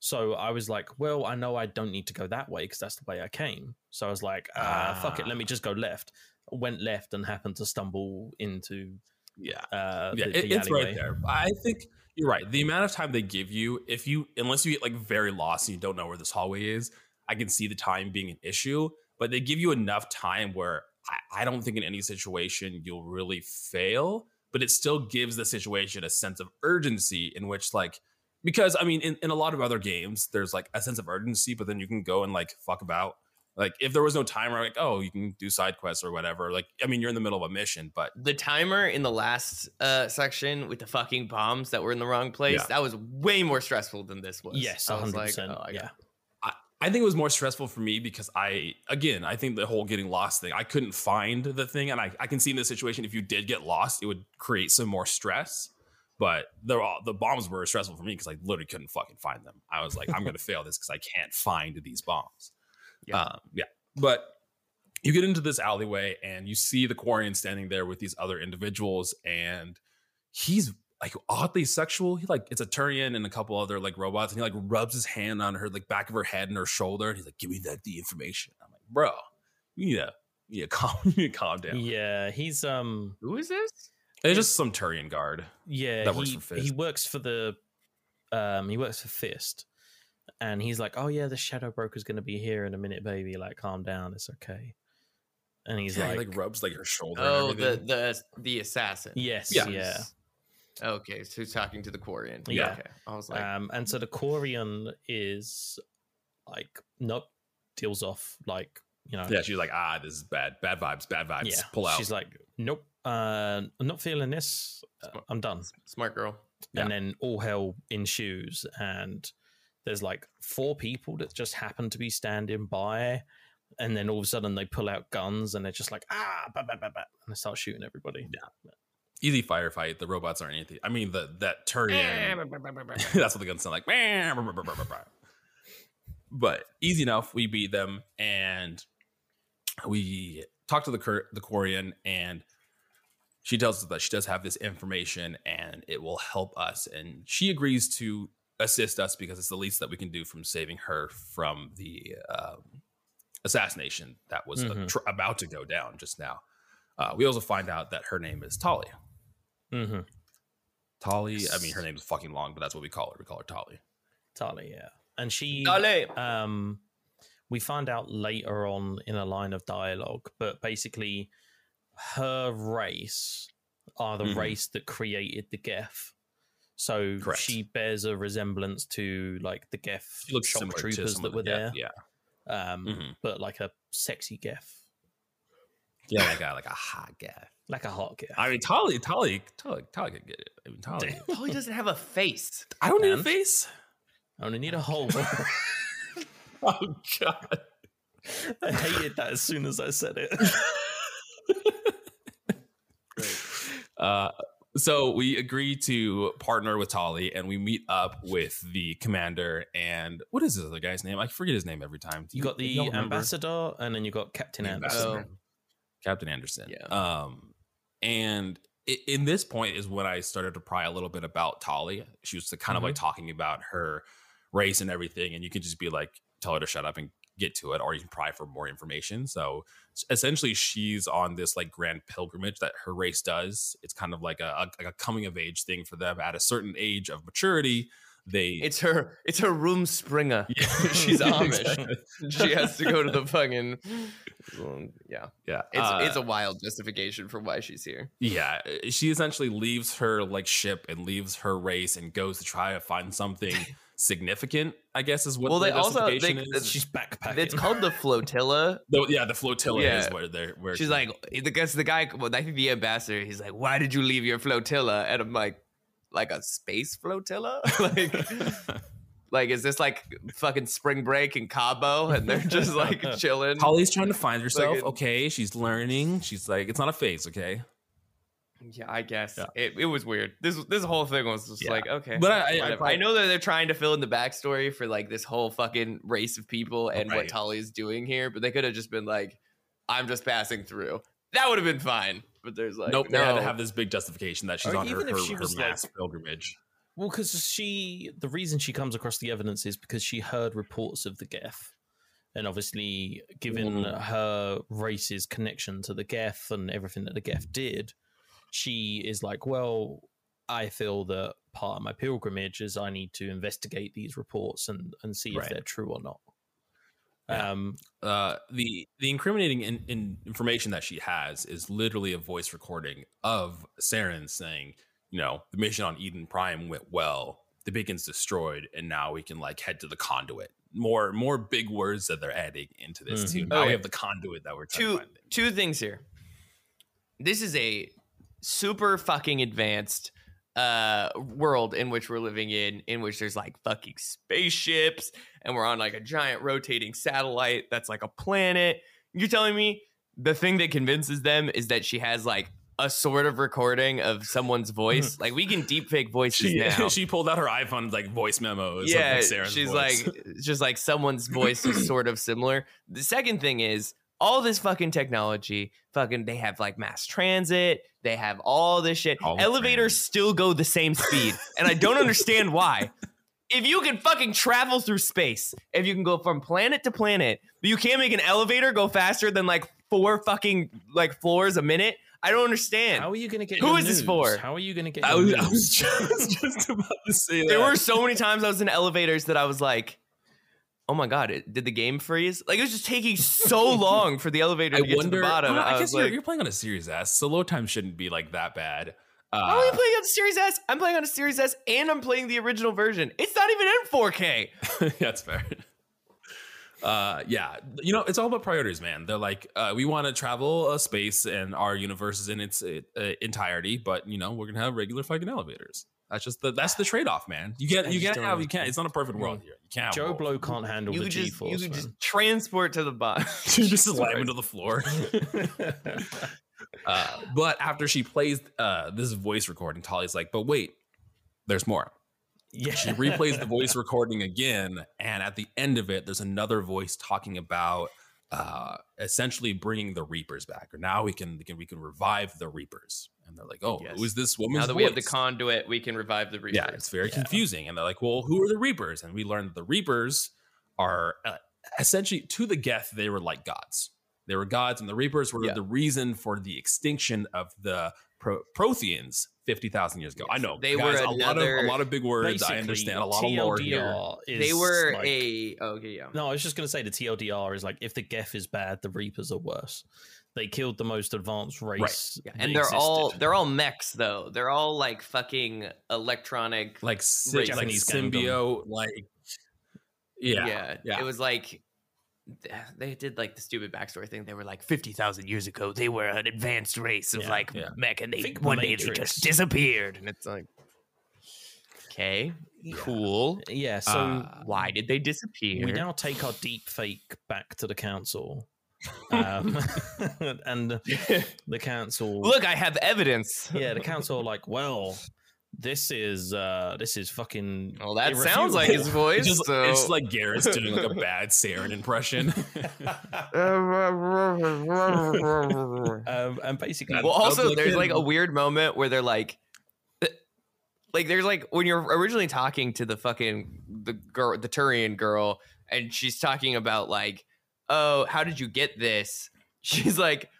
So I was like, well, I know I don't need to go that way because that's the way I came. So I was like, uh, fuck it, let me Ah. just go left. Went left and happened to stumble into Yeah. uh, yeah, the, it- the it's alleyway. right there. I think you're right. The amount of time they give you, if you unless you get like very lost and you don't know where this hallway is, I can see the time being an issue. But they give you enough time where I, I don't think in any situation you'll really fail. But it still gives the situation a sense of urgency in which like because I mean in, in a lot of other games there's like a sense of urgency, but then you can go and like fuck about. Like if there was no timer, like oh you can do side quests or whatever. Like I mean you're in the middle of a mission, but The timer in the last uh, section with the fucking bombs that were in the wrong place, Yeah. that was way more stressful than this was. Yes, I was hundred like, oh, I yeah, got- I think it was more stressful for me because I, again, I think the whole getting lost thing, I couldn't find the thing. And I, I can see in this situation, if you did get lost, it would create some more stress. But the, the bombs were stressful for me because I literally couldn't fucking find them. I was like, I'm going to fail this because I can't find these bombs. Yeah. Um, yeah. But you get into this alleyway and you see the Quarian standing there with these other individuals. And he's like oddly sexual. He like it's a Turian and a couple other like robots, and he like rubs his hand on her like back of her head and her shoulder, and he's like, "Give me that the information." I'm like, "Bro, you need to you need to calm you need to calm down." yeah. He's um, Who is this? It's just some Turian guard. yeah. That he, works for Fist. he works for the, um, he works for Fist, and he's like, oh yeah, the Shadow Broker's gonna be here in a minute, baby. Like, calm down, it's okay. And he's Yeah, he, like, like rubs like her shoulder. Oh, and the the the assassin. yes, Yeah. yeah. Okay, so he's talking to the Quarian. Yeah. Okay. I was like, Um, and so the Quarian is like, nope, deals off like you know, yeah. She's like, "Ah, this is bad. Bad vibes. Bad vibes. yeah. Pull out." She's like, nope, uh, I'm not feeling this. Uh, I'm done. smart girl. Yeah. and then all hell ensues and there's like four people that just happen to be standing by and then all of a sudden they pull out guns and they're just like ah bah, bah, bah, bah, and they start shooting everybody yeah Easy firefight. The robots aren't anything. I mean, the that Turian. That's what the guns sound like. But easy enough. We beat them and we talk to the Cur- the Quarian and she tells us that she does have this information and it will help us. And she agrees to assist us because it's the least that we can do from saving her from the um, assassination that was uh, Mhm. tr- about to go down just now. Uh, we also find out that her name is Tali. mm-hmm. Tali. I mean, her name is fucking long, but that's what we call her. We call her Tali. Tali, yeah and she Dale. um we find out later on in a line of dialogue but basically her race are the Mhm. race that created the Geth. So Correct. she bears a resemblance to like the Geth She shock troopers that were there. Yeah, um, Mhm. but like a sexy Geth, yeah, like a like a hot guy. like a hot Geth. I mean, Tali, Tali, Tali, Tali could get it. I mean, Tali. Tali doesn't have a face. I don't need a face. I only need a hole. Oh god. I hated that as soon as I said it. Great. Uh, so we agree to partner with Tali, and we meet up with the commander. And what is this other guy's name? I forget his name every time. Do You got the y'all remember? ambassador, and then you got Captain Anderson. ambassador. Captain Anderson. Yeah. Um, and in this point is when I started to pry a little bit about Tali. She was kind of like talking about her race and everything, and you could just be like, tell her to shut up and get to it, or you can pry for more information. So essentially, she's on this like grand pilgrimage that her race does. It's kind of like a, a a coming of age thing for them at a certain age of maturity. They It's her. It's her rumspringa. Yeah. She's Amish. She has to go to the fucking. Yeah, yeah, it's uh, it's a wild justification for why she's here. Yeah, she essentially leaves her like ship and leaves her race and goes to try to find something significant. I guess is what. Well, the they also- they- is. She's backpacking. It's called the flotilla. Though, yeah, the flotilla is Yeah. where they're. Where She's like, because the guy. Well, I think the ambassador. He's like, why did you leave your flotilla? And I'm like, like a space flotilla? like, like is this like fucking spring break in Cabo? And they're just like chilling. Holly's trying to find herself. Like okay, she's learning. She's like, it's not a phase. Okay, Yeah, I guess Yeah. it, it was weird. This this whole thing was just Yeah. like okay, But I- I- whatever. I- I, know that they're trying to fill in the backstory for like this whole fucking race of people and what Right. Tali is doing here, but they could have just been like, "I'm just passing through." That would have been fine. But there's like, nope. no, They had to have this big justification that she's Or on her even if she her was, like- mass pilgrimage. Well, because she, the reason she comes across the evidence is because she heard reports of the Geth. And obviously, given Mm. her race's connection to the Geth and everything that the Geth did, she is like, well, I feel that part of my pilgrimage is I need to investigate these reports and, and see Right. if they're true or not. Yeah. Um, uh, the the incriminating in, in information that she has is literally a voice recording of Saren saying, you know, the mission on Eden Prime went well, the beacon's destroyed, and now we can like head to the conduit. More more big words that they're adding into this too. Mhm. Now we have the conduit that we're trying two to two things here. This is a super fucking advanced uh world in which we're living in in which there's like fucking spaceships and we're on like a giant rotating satellite that's like a planet you're telling me the thing that convinces them is that she has like a sort of recording of someone's voice like we can deep fake voices She, now she pulled out her iPhone like voice memos. yeah, like, she's voice. like, it's just like someone's voice is sort of similar. The second thing is all this fucking technology. Fucking, they have like mass transit. They have all this shit. All Elevators trans. still go the same speed, and I don't understand why. If you can fucking travel through space, if you can go from planet to planet, but you can't make an elevator go faster than like four fucking like floors a minute, I don't understand. how are you going to get Who is your is this for? How are you going to get I was, I was just, just about to say that. there were so many times I was in elevators that I was like, "Oh my god, it, did the game freeze?" Like it was just taking so long for the elevator I to get wonder. to the bottom. I, I, guess you're, like, you're playing on a Series S, so load time shouldn't be like that bad. Uh, "How are you playing on the Series S? I'm playing on a Series S, and I'm playing the original version. It's not even in 4K." That's fair. Uh, yeah, you know, it's all about priorities, man. They're like, uh, we want to travel a space and our universe is in its uh, entirety, but you know, we're gonna have regular fucking elevators. That's just the that's the trade off, man. You I can't you just can't don't have you can't. It's not a perfect world here. You can't. Joe both. Blow can't handle You the G just you force. could just transport to the bottom. You just slam into the floor. uh, but after she plays uh, this voice recording, Tali's like, but wait, there's more. yeah, she replays the voice recording again and at the end of it there's another voice talking about uh essentially bringing the reapers back or now we can we can we can revive the reapers and they're like oh Yes. who is this woman? now that we have the conduit, we can revive the Reapers. yeah it's very Yeah. confusing and they're like well who are the reapers and we learned that the reapers are uh, essentially to the geth they were like gods they were gods and the reapers were Yeah. the reason for the extinction of the Pro- Protheans 50,000 years ago. I know They guys, were a lot of a lot of big words. I understand a lot of lore here. They were like- a oh, okay, yeah. No, I was just going to say the TLDR is like if the Geth is bad, the Reapers are worse. They killed the most advanced race, Yeah, and they're all they're all mechs though. They're all like fucking electronic. like sy- like Japanese symbiote, like yeah, yeah, yeah. It was like they did like the stupid backstory thing. They were like fifty thousand years ago, they were an advanced race of Yeah, like yeah. mech, and they Think one day they just disappeared. And it's like, okay, cool. yeah. So Uh, Why did they disappear? we now take our deep fake back to the council, um, and the council. Look, I have evidence. yeah, the council are like, well, this is uh this is fucking. Well, that sounds like his voice. It's just, so- it's like Garrett's doing like a bad Saren impression. um, and basically, well also Public there's like a weird moment where they're like like there's like when you're originally talking to the fucking the girl the turian girl and she's talking about like "Oh, how did you get this?" She's like,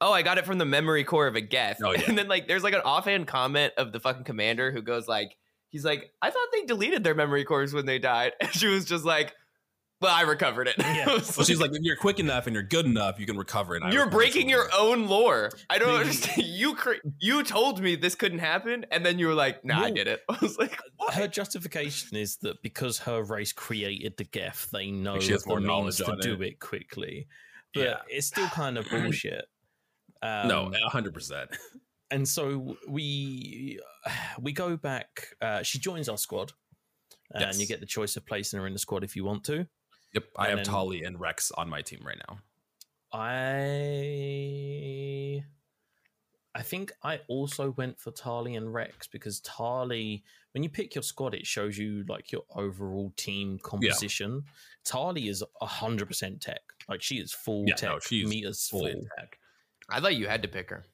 "Oh, I got it from the memory core of a Geth." Oh, yeah. And then like, there's like an offhand comment of the fucking commander who goes like, "He's like, I thought they deleted their memory cores when they died," and she was just like, "Well, I recovered it." Yeah. I was Well, she's like, like, if you're quick enough and you're good enough, you can recover it. "You're breaking your own lore. I don't The- understand. You cre- you told me this couldn't happen, and then you were like, "Nah, I Well, did it." I was like, uh, "What?" Her justification is that because her race created the Geth, they know she has the more means knowledge to on do it. it quickly. But Yeah. it's still kind of bullshit. Um, no, hundred percent. and so we we go back. Uh, she joins our squad, and Yes. you get the choice of placing her in the squad if you want to. Yep, I And have then- Tali and Rex on my team right now. I I think I also went for Tali and Rex because Tali, when you pick your squad, it shows you like your overall team composition. Tali is hundred percent tech. Like she is full Yeah, tech. no, she's meters full. attack. I thought you had to pick her.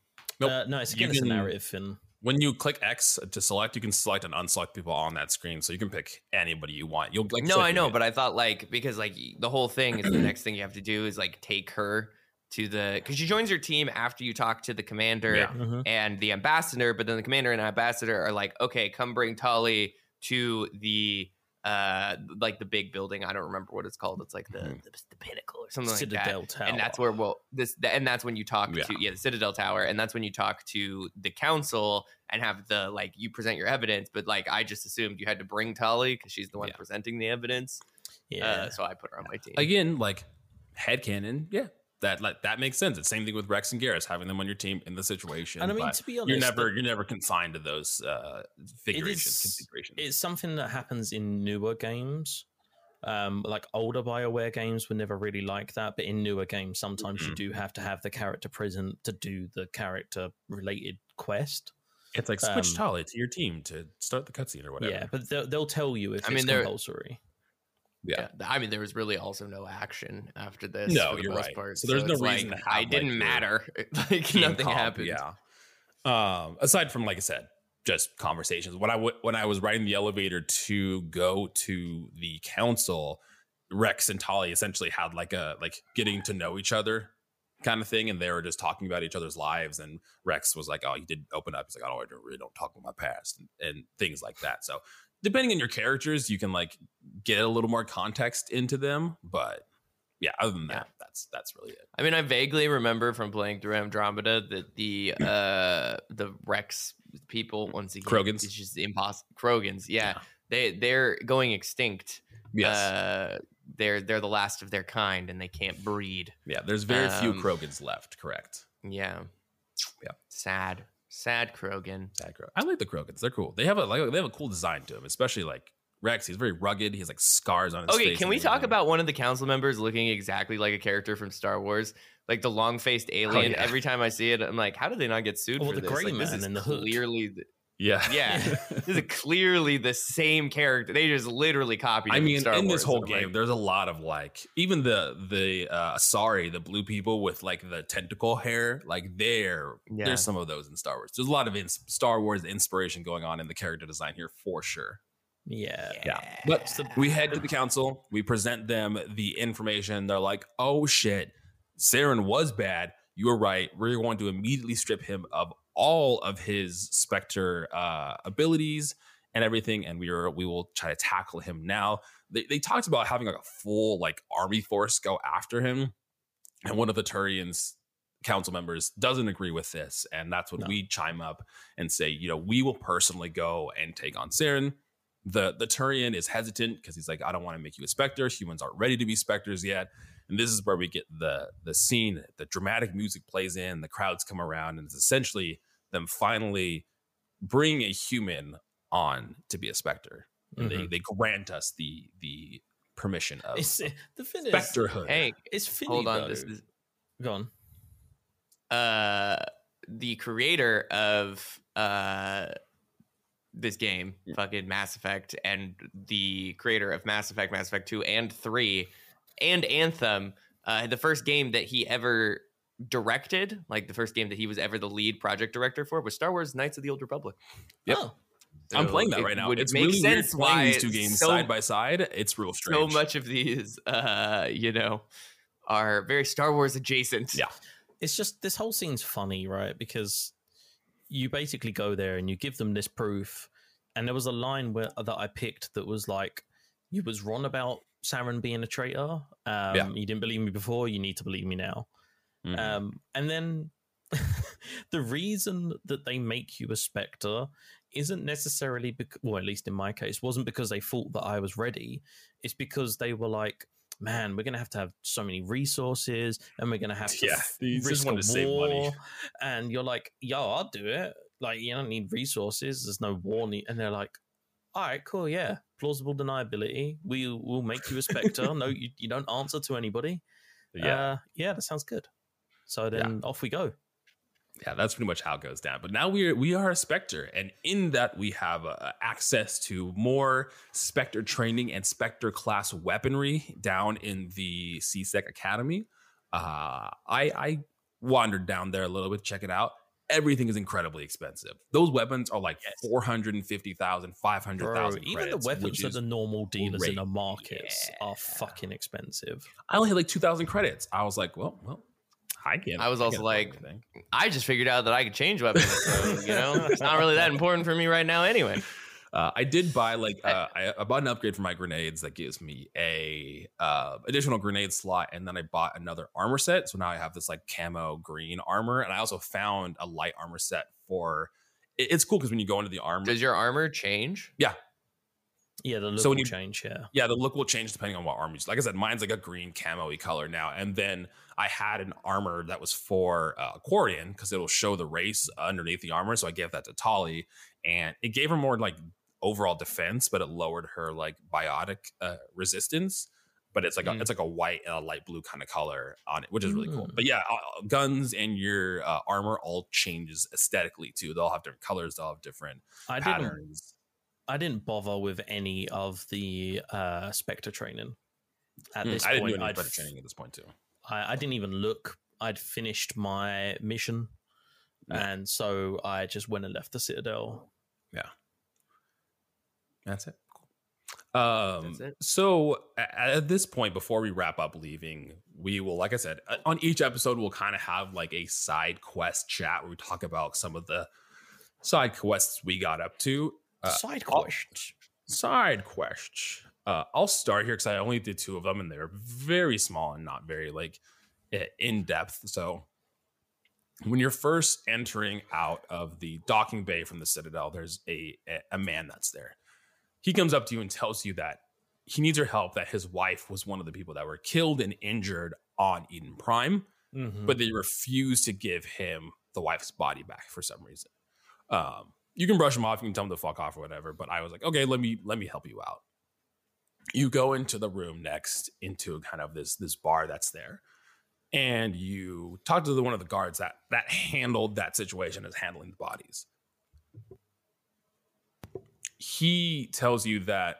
Nope. Uh, no, it's You against the narrative and When you click X to select, you can select and unselect people on that screen, so you can pick anybody you want. You'll like no, I know, but I thought like because like the whole thing is the next thing you have to do is like take her to the because she joins your team after you talk to the commander Yeah. Mhm. and the ambassador, but then the commander and ambassador are like, okay, come bring Tali to the uh like the big building. I don't remember what it's called. It's like the Mhm. the, the pinnacle or something like that. Citadel Tower. And that's where we'll this and that's when you talk Yeah. to yeah the Citadel Tower, and that's when you talk to the council and have the like you present your evidence. But like I just assumed you had to bring Tully because she's the one Yeah. presenting the evidence. yeah. Uh, so I put her on my team. again, like head headcanon, yeah, that like that makes sense. It's same thing with Rex and Garrus having them on your team in the situation. and I mean, but to be honest, you're never you're never consigned to those uh figurations, is- configurations. it's something that happens in newer games. Um, like older Bioware games were never really like that, but in newer games, sometimes you Mhm. do have to have the character present to do the character related quest. It's like switch um, Tali to your team to start the cutscene or whatever. Yeah, but they'll, they'll tell you if I mean, it's they're- compulsory. Yeah. Yeah, I mean, there was really also no action after this. No, for the you're most right. Part. So there's no reason Like, I didn't your matter. like nothing happened. Yeah. Um, aside from like I said, just conversations. When I w- when I was riding the elevator to go to the council, Rex and Tali essentially had like a like getting to know each other kind of thing, and they were just talking about each other's lives. And Rex was like, "Oh, you did open up." He's like, "Oh, I don't really don't talk about my past and, and things like that." So depending on your characters, you can like get a little more context into them, but. Yeah, other than that, that's that's really it. I mean, I vaguely remember from playing through Andromeda that the uh the Rex people once again Krogans? it's just impossible. Krogans, yeah, they they're going extinct. Yes. Uh, they're they're the last of their kind, and they can't breed. Yeah, there's very few Um, Krogans left. Correct. Yeah, Yeah. Sad, sad Krogan. Sad Krog- I like the Krogans. They're cool. They have a like they have a cool design to them, especially like Rex. He's very rugged. He has like scars on his face. Okay, can we talk everything. about one of the council members looking exactly like a character from Star Wars? Like the long faced oh, alien. yeah. Every time I see it, I'm like, how did they not get sued Oh, for the this? gray like, this is in the hood. clearly, the, Yeah, yeah, this is clearly the same character. They just literally copied. I mean, Star in this whole game, like, there's a lot of like even the the uh sorry the blue people with like the tentacle hair, like there. Yeah. There's some of those in Star Wars. There's a lot of in- Star Wars inspiration going on in the character design here for sure. Yeah. Yeah. But we head to the council, we present them the information. They're like, oh shit, Saren was bad. You were right. We're going to immediately strip him of all of his Spectre uh, abilities and everything, and we are we will try to tackle him now. They, they talked about having like a full like army force go after him, and one of the Turians council members doesn't agree with this, and that's when No. we chime up and say, you know, we will personally go and take on Saren the the Turian is hesitant because he's like, I don't want to make you a specter. Humans aren't ready to be specters yet. And this is where we get the the scene. The dramatic music plays in, the crowds come around, and it's essentially them finally bring a human on to be a specter. And they they grant us the the permission of It's, the thing is, specterhood. hey, it's Finny, hold on. though. This is Go on. uh the creator of uh this game, Yeah. fucking Mass Effect, and the creator of Mass Effect, Mass Effect 2 and 3, and Anthem, uh, the first game that he ever directed, like the first game that he was ever the lead project director for, was Star Wars Knights of the Old Republic. Yep. Oh, I'm playing that right now. would It's make really weird sense playing why these two games so- side by side. It's real strange. so much of these uh you know are very Star Wars adjacent. Yeah. it's just this whole scene's funny, right? Because you basically go there and you give them this proof, and there was a line where that I picked that was like, "You was wrong about Saren being a traitor. Um, Yeah. You didn't believe me before. You need to believe me now." Mhm. Um, and then the reason that they make you a specter isn't necessarily because, well, at least in my case, wasn't because they thought that I was ready. It's because they were like, man, we're going to have to have so many resources and we're going to have to Yeah, f- just risk wanted a to save money. war. And you're like, yo, I'll do it. Like, you don't need resources. There's no war. Need. And they're like, all right, cool. Yeah. Plausible deniability. We will make you a specter. no, you, you don't answer to anybody. yeah. Uh, yeah, that sounds good. So then off we go. yeah, that's pretty much how it goes down. But now we are we are a Spectre, and in that we have uh, access to more Spectre training and Spectre class weaponry down in the C-Sec Academy. Uh, I I wandered down there a little bit, check it out. Everything is incredibly expensive. Those weapons are like Yes. 450,000, Bro, 500,000 even the weapons that the normal dealers in the great. markets are fucking expensive. I only had like 2,000 credits. I was like, well, well, I can't. I was also can't like- I just figured out that I could change weapons. So, you know, it's not really that important for me right now anyway. Uh, I did buy like uh, I, I bought an upgrade for my grenades that gives me a uh, additional grenade slot, and then I bought another armor set. So now I have this like camo green armor, and I also found a light armor set for. it- it's cool because when you go into the armor, Does your armor change? Yeah, yeah, the look So when will you- change. Yeah, yeah, the look will change depending on what armor. you use. Like I said, mine's like a green camo color now, and then I had an armor that was for uh, Quarian because it'll show the race underneath the armor. So I gave that to Tali, and it gave her more like overall defense, but it lowered her like biotic uh, resistance. But it's like a, Mm. it's like a white and a light blue kind of color on it, which is really cool. Mm. But yeah, uh, guns and your uh, armor all changes aesthetically too. They'll have different colors. They'll have different I didn't. patterns. I didn't bother with any of the uh, Spectre training at Mm, this I didn't point. do any I'd better f- training at this point too. I, I didn't even look. I'd finished my mission, Yeah. and so I just went and left the Citadel. That's it. Cool. Um, That's it. So at this point, before we wrap up leaving, we will, like I said, uh, on each episode, we'll kind of have like a side quest chat where we talk about some of the side quests we got up to. Uh, Side I'll- quest. Side quests. Uh, I'll start here because I only did two of them, and they're very small and not very like in depth. So when you're first entering out of the docking bay from the Citadel, there's a, a man that's there. He comes up to you and tells you that he needs your help. That his wife was one of the people that were killed and injured on Eden Prime, Mhm. but they refuse to give him the wife's body back for some reason. Um, you can brush him off, you can tell him to fuck off or whatever. But I was like, okay, let me let me help you out. You go into the room next into kind of this this bar that's there, and you talk to the, one of the guards that that handled that situation as handling the bodies. He tells you that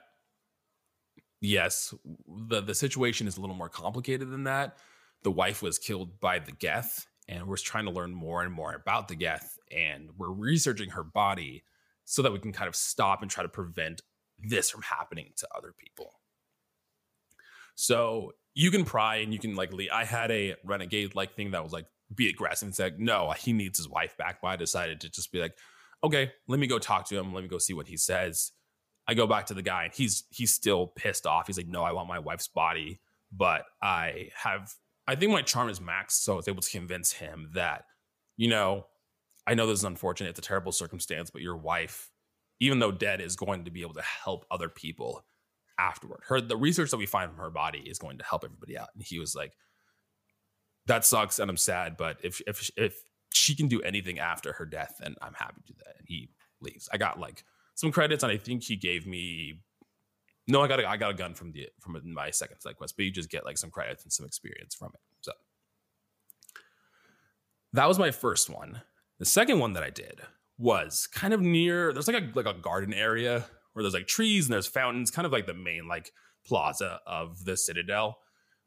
yes, the the situation is a little more complicated than that. The wife was killed by the Geth, and we're trying to learn more and more about the Geth, and we're researching her body so that we can kind of stop and try to prevent this from happening to other people. So you can pry and you can like. I had a renegade like thing that was like be aggressive and said, no, he needs his wife back. But I decided to just be like, okay, let me go talk to him. Let me go see what he says. I go back to the guy and he's he's still pissed off. He's like, no, I want my wife's body, but I have I think my charm is max, so I was able to convince him that, you know, I know this is unfortunate, it's a terrible circumstance, but your wife, even though dead, is going to be able to help other people afterward. Her the research that we find from her body is going to help everybody out. And he was like, that sucks and I'm sad, but if if if she can do anything after her death, and I'm happy to do that. And he leaves. I got like some credits, and I think he gave me no, I got a, I got a gun from the from my second side quest, but you just get like some credits and some experience from it. So that was my first one. The second one that I did was kind of near. There's like a like a garden area where there's like trees and there's fountains, kind of like the main like plaza of the citadel.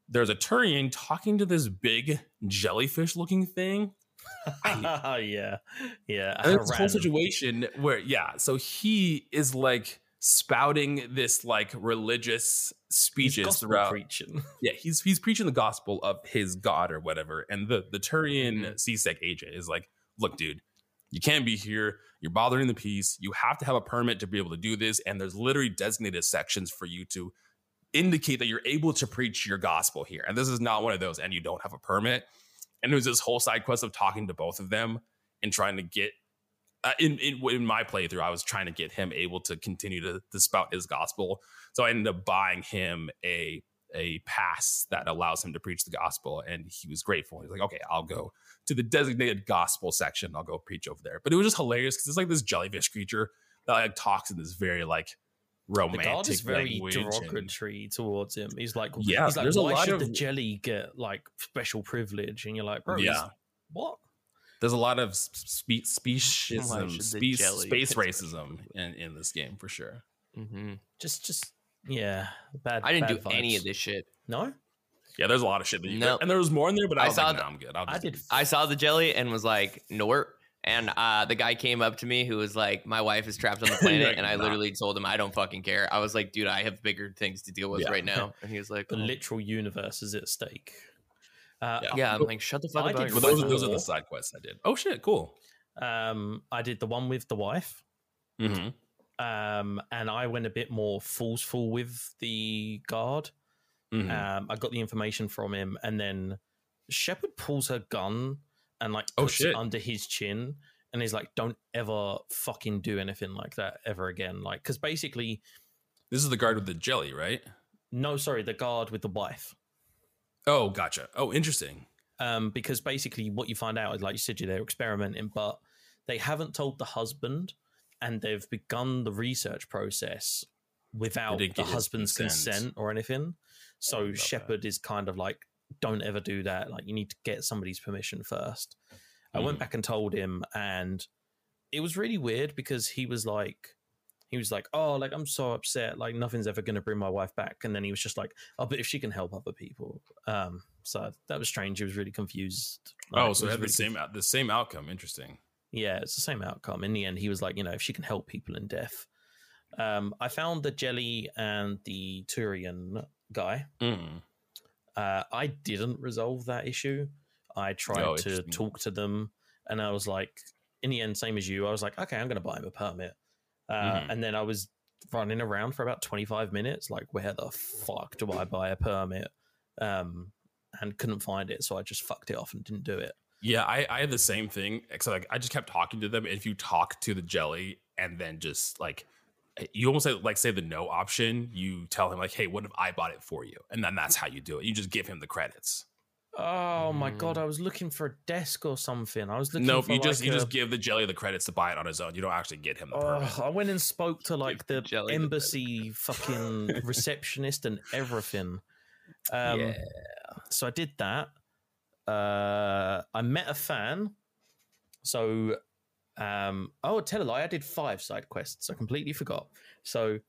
There's a Turian talking to this big jellyfish looking thing. yeah, yeah. And it's a whole situation where, yeah, so he is like spouting this like religious speeches throughout. preaching. Yeah, he's he's preaching the gospel of his god or whatever. And the the Turian. C-Sec agent is like, look, dude, you can't be here. You're bothering the peace. You have to have a permit to be able to do this. And there's literally designated sections for you to indicate that you're able to preach your gospel here. And this is not one of those, and you don't have a permit. And it was this whole side quest of talking to both of them and trying to get uh, in, in in my playthrough, I was trying to get him able to continue to, to spout his gospel. So I ended up buying him a a pass that allows him to preach the gospel, and he was grateful. He's like, "Okay, I'll go to the designated gospel section. I'll go preach over there." But it was just hilarious because it's like this jellyfish creature that like talks in this very like The guard is very language and- derogatory towards him. He's like, Yeah, he's like, there's a lot should of- the jelly get like special privilege? And you're like, bro, yeah, yeah. what? There's a lot of spe- speciesism, Why should the space, jelly space get racism in, in this game for sure. hmm Just, just yeah, bad. I didn't do bad any of this shit. No, Yeah, there's a lot of shit that you No. and there was more in there, but I, I was saw like, the- no, I'm good. I'll I did. do- I saw the jelly and was like, Nort. And uh, the guy came up to me who was like, My wife is trapped on the planet. like, and I "Nah." literally told him, I don't fucking care. I was like, Dude, I have bigger things to deal with Yeah. right now. And he was like, the "Oh." literal universe is at stake. Uh, Yeah. Yeah, I'm like, Shut the fuck I up. did Well, those, are- those are the side quests I did. Oh shit, cool. Um, I did the one with the wife. Mm-hmm. Um, and I went a bit more forceful with the guard. Mm-hmm. Um, I got the information from him, and then Shepard pulls her gun and like Oh, shit. it under his chin, and he's like, "Don't ever fucking do anything like that ever again." Like, because basically, this is the guard with the jelly, right? no, sorry, the guard with the wife. Oh, gotcha. Oh, interesting. Um, because basically, what you find out is, like you said, you they're experimenting, but they haven't told the husband, and they've begun the research process without the husband's consent. consent or anything. So. Shepard is kind of like, don't ever do that. Like, you need to get somebody's permission first. I went Mhm. back and told him, and it was really weird because he was like, he was like, oh, like I'm so upset, like nothing's ever going to bring my wife back. And then he was just like, oh, but if she can help other people, um, so that was strange. He was really confused. Oh, so he it was had the same out the same outcome. Interesting. yeah, it's the same outcome. In the end, he was like, you know, if she can help people in death. Um, I found the Jelly and the Turian guy. Mm. Uh, I didn't resolve that issue. I tried Oh, to talk to them, and I was like, in the end, same as you, I was like, okay, I'm going to buy him a permit. Uh, Mhm. And then I was running around for about 25 minutes, like, where the fuck do I buy a permit? Um, and couldn't find it, so I just fucked it off and didn't do it. Yeah, I, I had the same thing. Except like I just kept talking to them. If you talk to the jelly and then just like you almost say, like say the no option, you tell him like, hey, what if I bought it for you? And then that's how you do it. You just give him the credits. Oh my Mm. god! I was looking for a desk or something. I was looking. Nope, for you just like you just give the jelly the credits to buy it on his own. You don't actually get him the permit. Oh, I went and spoke to like the the jelly the embassy fucking receptionist and everything. Um, yeah. So I did that. Uh, I met a fan. So, um, oh, tell a lie. I did five side quests. I completely forgot. So,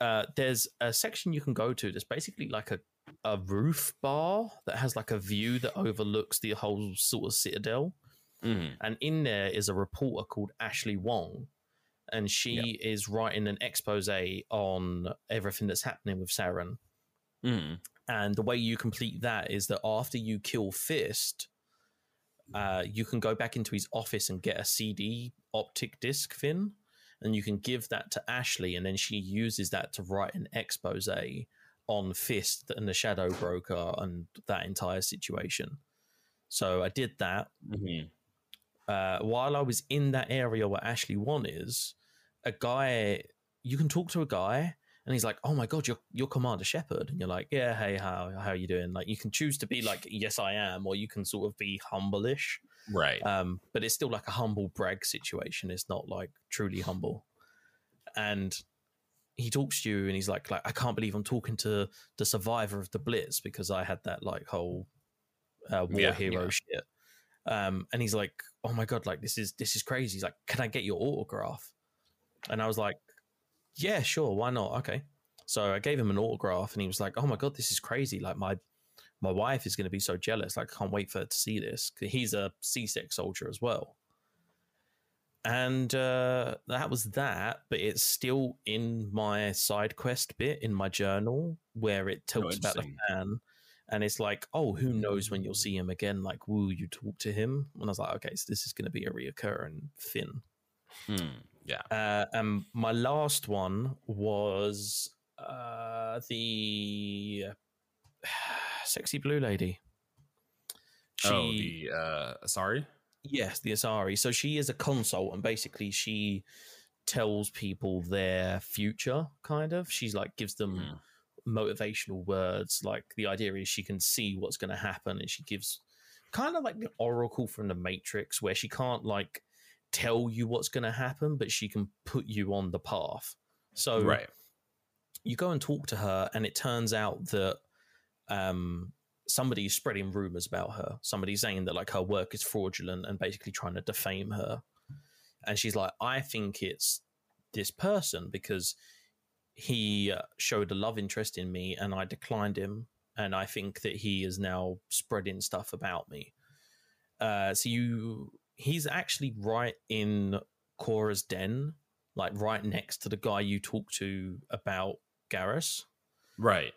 uh, there's a section you can go to that's basically like a a roof bar that has like a view that overlooks the whole sort of citadel. Mhm. And in there is a reporter called Ashley Wong. And she is writing an expose on everything that's happening with Saren. Mhm. And the way you complete that is that after you kill Fist, uh, you can go back into his office and get a CD optic disc fin, and you can give that to Ashley, and then she uses that to write an expose on Fist and the Shadow Broker and that entire situation. So I did that. Mhm. Uh, while I was in that area where Ashley Wong is, a guy you can talk to a guy and he's like, "Oh my god, you're you're Commander Shepard," and you're like, "Yeah, hey, how how are you doing?" Like you can choose to be like, "Yes, I am," or you can sort of be humble-ish. Right. Um, but it's still like a humble brag situation. It's not like truly humble. And he talks to you and he's like, like, I can't believe I'm talking to the survivor of the Blitz because I had that like whole uh, war Yeah, hero yeah. shit. Um, and he's like, Oh my god, like this is this is crazy. He's like, Can I get your autograph? And I was like, Yeah, sure, why not? Okay. So I gave him an autograph and he was like, Oh my god, this is crazy. Like my my wife is going to be so jealous. Like, I can't wait for her to see this. He's a C-Sec soldier as well. and uh, that was that. But it's still in my side quest bit in my journal where it talks about the fan, and it's like, oh, who knows when you'll see him again? Like, will you talk to him? And I was like, okay, so this is going to be a reoccurring thing. Hmm, yeah. Uh, and my last one was uh, the sexy blue lady. oh, the uh, sorry. Yes, the Asari. So she is a consort, and basically she tells people their future. Kind of, she's like gives them Mhm. motivational words. Like the idea is she can see what's going to happen, and she gives kind of like the oracle from the Matrix, where she can't like tell you what's going to happen, but she can put you on the path. So Right. you go and talk to her, and it turns out that um, somebody's spreading rumors about her. Somebody's saying that like her work is fraudulent and basically trying to defame her. And she's like, I think it's this person because he uh, showed a love interest in me, and I declined him, and I think that he is now spreading stuff about me. Uh, so you, he's actually right in Chora's den, like right next to the guy you talk to about Garrus. Right.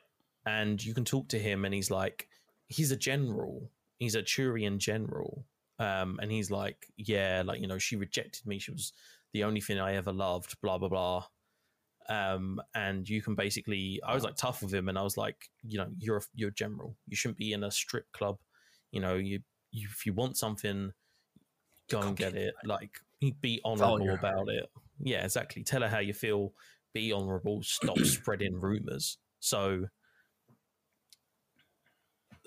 and you can talk to him and he's like he's a general. He's a turian general. Um and he's like yeah like you know she rejected me. She was the only thing i ever loved blah blah blah. Um and you can basically i was like tough with him and i was like you know you're a, you're a general. You shouldn't be in a strip club. You know you, you if you want something go and get it like be oh, honorable your about it yeah exactly tell her how you feel be honorable stop spreading rumors so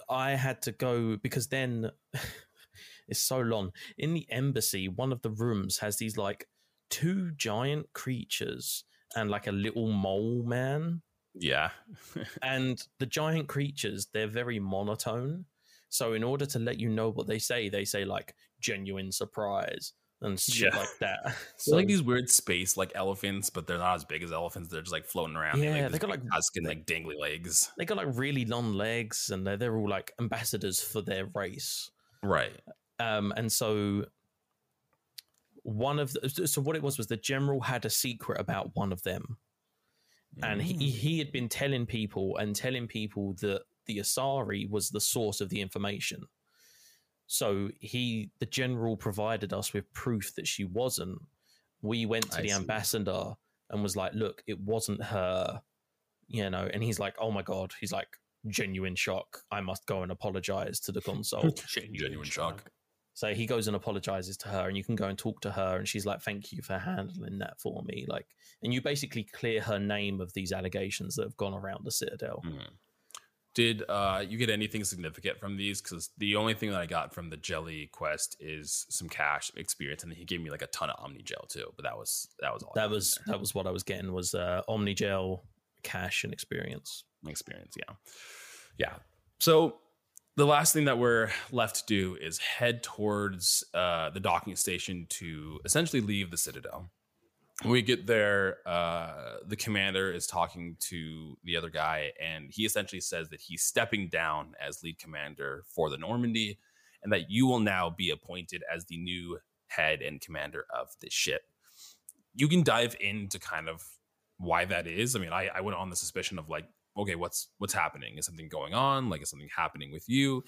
I had to go because then it's so long. In the embassy, one of the rooms has these like two giant creatures and like a little mole man. Yeah. And the giant creatures, they're very monotone. So in order to let you know what they say, they say like genuine surprise and shit Yeah. like that. They're So like these weird space like elephants, but they're not as big as elephants. They're just like floating around. Yeah, like, they got, like- tusk and like dangly legs. they got like really long legs and they're, they're all like ambassadors for their race. Right. um, and so one of the, so what it was was the general had a secret about one of them and Mm. he, he had been telling people and telling people that the asari was the source of the information so he the general provided us with proof that she wasn't we went to I the see. ambassador and was like look it wasn't her you know and he's like oh my god he's like genuine shock i must go and apologize to the consort Genuine shock. so he goes and apologizes to her, and you can go and talk to her, and she's like, "Thank you for handling that for me." Like, and you basically clear her name of these allegations that have gone around the citadel. Mhm. Did uh, you get anything significant from these? Because the only thing that I got from the jelly quest is some cash experience, and he gave me like a ton of Omni gel too. But that was that was all. That was that was what I was getting was uh, omni gel, cash, and experience. experience. Yeah, yeah. So the last thing that we're left to do is head towards uh, the docking station to essentially leave the citadel. We get there, uh, the commander is talking to the other guy, and he essentially says that he's stepping down as lead commander for the Normandy, and that you will now be appointed as the new head and commander of this ship. You can dive into kind of why that is. I mean, I, I went on the suspicion of like, okay, what's what's happening? Is something going on? Like, is something happening with you?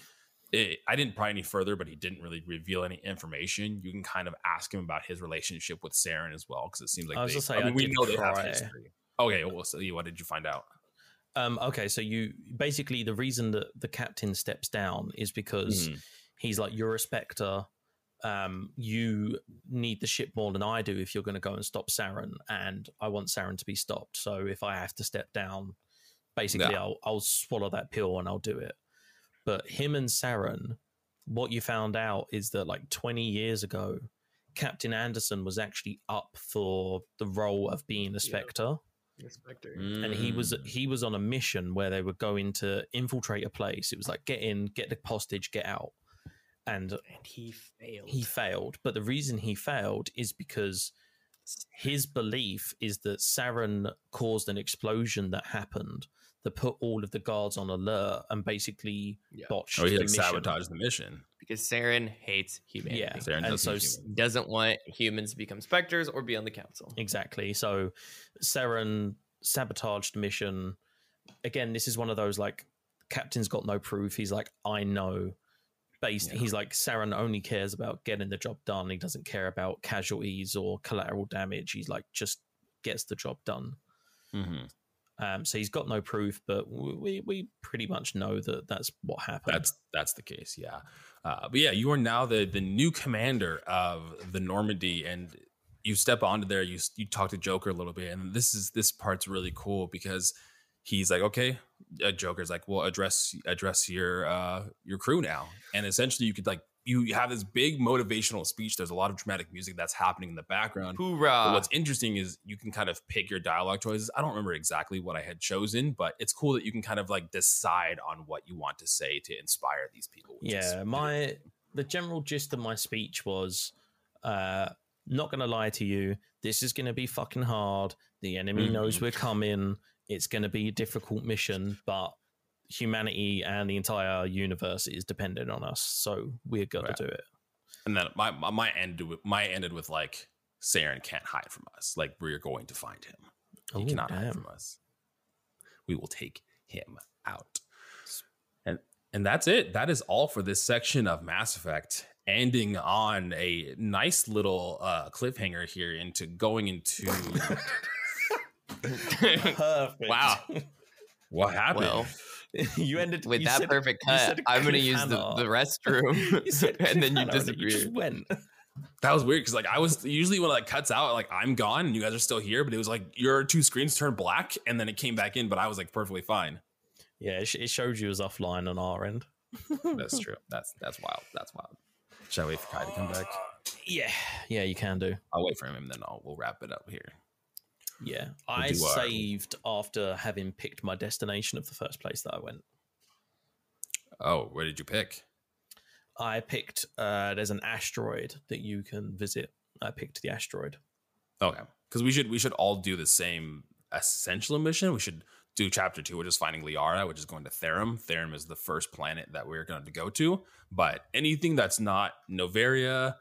It, I didn't pry any further, but he didn't really reveal any information. You can kind of ask him about his relationship with Saren as well, because it seems like I was they, gonna say, I mean, I we know they have history. Okay, well, so what did you find out? Um, okay, so you basically the reason that the captain steps down is because Mhm. he's like, "You're a Spectre. Um, you need the ship more than I do if you're going to go and stop Saren, and I want Saren to be stopped. So if I have to step down, basically. I'll I'll swallow that pill and I'll do it." But him and Saren, what you found out is that like 20 years ago, Captain Anderson was actually up for the role of being a Spectre. Yeah. specter Inspector. and he was he was on a mission where they were going to infiltrate a place. It was like get in, get the hostage, get out, and And he failed. he failed. But the reason he failed is because his belief is that Saren caused an explosion that happened that put all of the guards on alert and basically Yeah. botched Oh, he the like mission. sabotaged the mission. because Saren hates humanity. Yeah, Saren and does so hate s- humans. doesn't want humans to become Spectres or be on the council. Exactly. So Saren sabotaged the mission. Again, this is one of those like Captain's got no proof. He's like, I know. Based, Yeah. he's like Saren only cares about getting the job done. He doesn't care about casualties or collateral damage. He's like just gets the job done. Mhm. Um, so he's got no proof, but we we pretty much know that that's what happened. That's that's the case, yeah. Uh, but yeah, you are now the the new commander of the Normandy, and you step onto there. You you talk to Joker a little bit, and this is this part's really cool because he's like, okay, uh, Joker's like, well, address address your uh, your crew now, and essentially you could like you have this big motivational speech. There's a lot of dramatic music that's happening in the background. But what's interesting is you can kind of pick your dialogue choices. I don't remember exactly what I had chosen, but it's cool that you can kind of like decide on what you want to say to inspire these people. yeah my the general gist of my speech was uh not gonna lie to you this is gonna be fucking hard the enemy knows Mhm. we're coming it's gonna be a difficult mission but humanity and the entire universe is dependent on us so we're gonna Yeah. do it and then my my, my ended with my ended with like Saren can't hide from us. Like we're going to find him. He Ooh, cannot hide from us. We will take him out. And and that's it. That is all for this section of Mass Effect. Ending on a nice little uh, cliffhanger here into going into perfect Wow. what happened. well, you ended with you that said- perfect cut, said a I'm going to use the, cliffhanger. the restroom, said and then you cliffhanger and it just went That was weird because like I was usually when it like cuts out, like I'm gone and you guys are still here, but it was like your two screens turned black and then it came back in, but I was like perfectly fine. yeah it, sh- it showed you as offline on our end That's true. That's that's wild. That's wild. Shall I wait for Kai to come back? yeah yeah you can do I'll wait for him and then I'll we'll wrap it up here. Yeah, I saved after having picked my destination of the first place that I went. Oh, where did you pick? I picked. Uh, there's an asteroid that you can visit. I picked the asteroid. Okay, because we should we should all do the same essential mission. We should do chapter two, which is finding Liara, which is going to Therum. Therum is the first planet that we're going to go to. But anything that's not Noveria,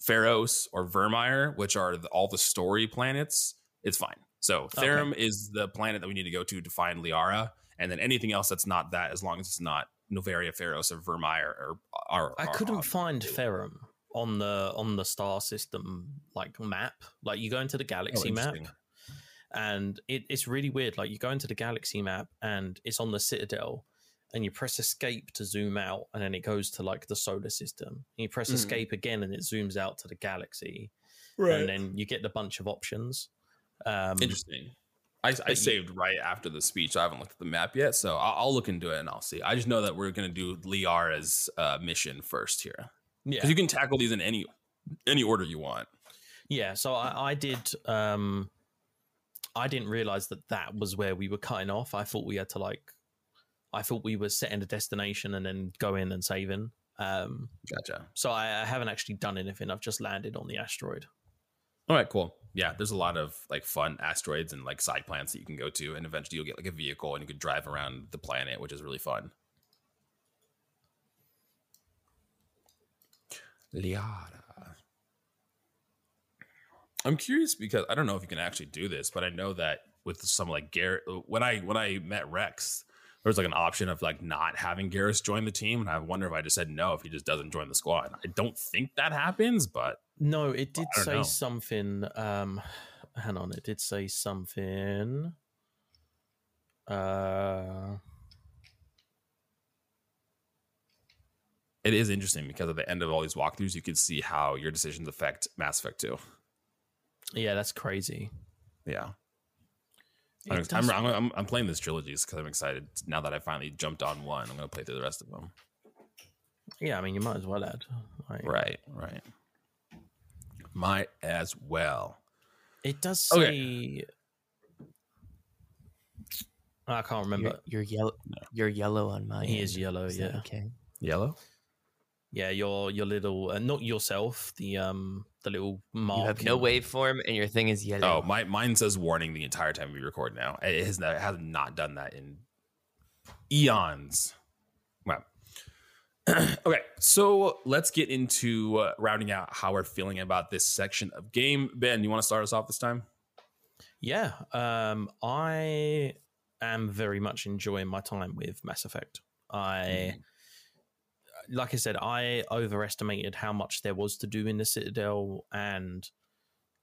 Feros, or Virmire, which are the, all the story planets, it's fine. So Okay. Therum is the planet that we need to go to to find Liara, and then anything else that's not that, as long as it's not Noveria, Feros, or Virmire, or, or I couldn't or- find Ferrum on the on the star system like map. Like you go into the Oh, galaxy map, and it, it's really weird. Like you go into the galaxy map, and it's on the Citadel, and you press escape to zoom out, and then it goes to like the solar system. And you press Mhm. escape again, and it zooms out to the galaxy. and then you get a bunch of options. Um, Interesting. I, I saved right after the speech. I haven't looked at the map yet, so I'll, I'll look into it and I'll see. I just know that we're gonna do Liara's uh, mission first here yeah, because you can tackle these in any any order you want. yeah. So I, I did. Um, I didn't realize that that was where we were cutting off. I thought we had to like. I thought we were setting a destination and then go in and saving. Um, Gotcha. so I, I haven't actually done anything. I've just landed on the asteroid. All right, cool. Yeah, there's a lot of like fun asteroids and like side planets that you can go to, and eventually you'll get like a vehicle and you can drive around the planet, which is really fun. Liara. I'm curious because I don't know if you can actually do this, but I know that with some like Garrett, when I when I met Rex, there was like an option of like not having Garrus join the team, and I wonder if I just said no if he just doesn't join the squad. I don't think that happens, but No, it did say know. something. Um, hang on, it did say something. Uh, it is interesting because at the end of all these walkthroughs, you can see how your decisions affect Mass Effect 2. yeah, that's crazy. Yeah. It I'm, does- I'm, I'm, I'm, I'm playing this trilogy because I'm excited. Now that I finally jumped on one, I'm going to play through the rest of them. yeah, I mean, you might as well add. Like, Right, right. Might as well. It does say. Okay. I can't remember. You're, you're yellow. You're yellow on my. He end. is yellow. Is Yeah, Okay. Yellow? yeah. Your your little, uh, not yourself. The um the little mark. You have no waveform, and your thing is yellow. Oh, my mine says warning the entire time we record now. It has, not, it has not done that in eons. Well, okay, so let's get into uh, rounding out how we're feeling about this section of game. Ben, you want to start us off this time? Yeah, um, I am very much enjoying my time with Mass Effect. I, mm. Like I said, I overestimated how much there was to do in the Citadel, and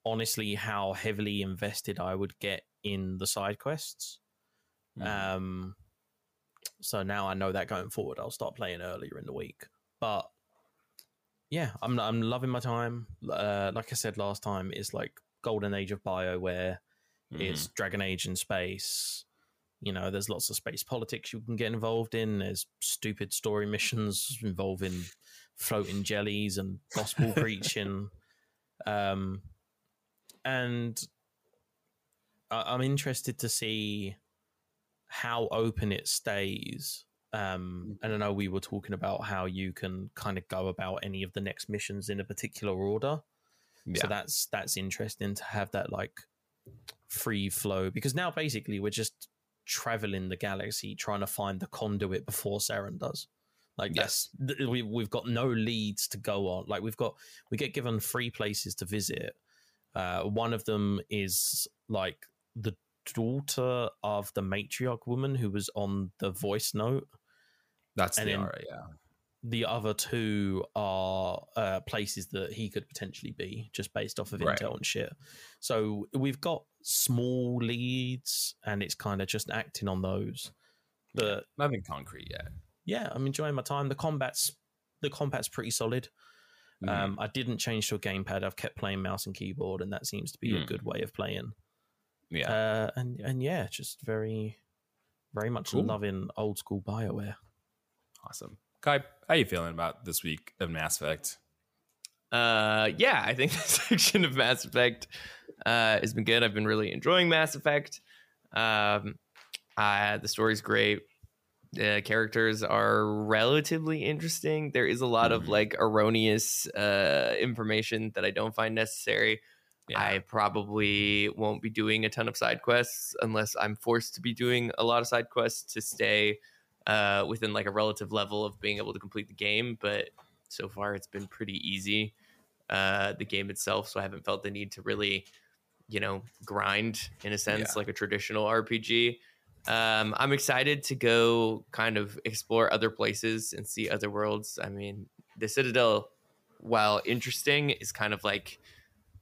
honestly, how heavily invested I would get in the side quests. Mm. Um, so now I know that going forward, I'll start playing earlier in the week. But yeah, I'm I'm loving my time. Uh, like I said last time, it's like golden age of Bioware. Mm-hmm. It's Dragon Age in space. You know, there's lots of space politics you can get involved in. There's stupid story missions involving floating jellies and gospel preaching. Um, and I- I'm interested to see how open it stays. Um, and I know we were talking about how you can kind of go about any of the next missions in a particular order. Yeah. So that's that's interesting to have that like free flow because now basically we're just traveling the galaxy trying to find the conduit before Saren does. Like yes, we we've got no leads to go on. Like we've got we get given three places to visit. Uh, one of them is like the daughter of the matriarch woman who was on the voice note. That's and the aura, yeah. The other two are uh, places that he could potentially be, just based off of right. intel and shit. So we've got small leads, and it's kind of just acting on those. But nothing concrete yet. Yeah, I'm enjoying my time. The combat's the combat's pretty solid. Mm-hmm. Um, I didn't change to a gamepad. I've kept playing mouse and keyboard, and that seems to be mm. a good way of playing. Yeah. Uh, and and yeah, just very, very much cool. loving old school Bioware. Awesome, Kai. How are you feeling about this week of Mass Effect? Uh, yeah, I think the section of Mass Effect uh, has been good. I've been really enjoying Mass Effect. Um, uh, the story's great. The characters are relatively interesting. There is a lot mm-hmm. of like erroneous uh, information that I don't find necessary. Yeah. I probably won't be doing a ton of side quests unless I'm forced to be doing a lot of side quests to stay uh, within like a relative level of being able to complete the game. But so far, it's been pretty easy. Uh, the game itself, so I haven't felt the need to really, you know, grind in a sense yeah. like a traditional RPG. Um, I'm excited to go kind of explore other places and see other worlds. I mean, the Citadel, while interesting, is kind of like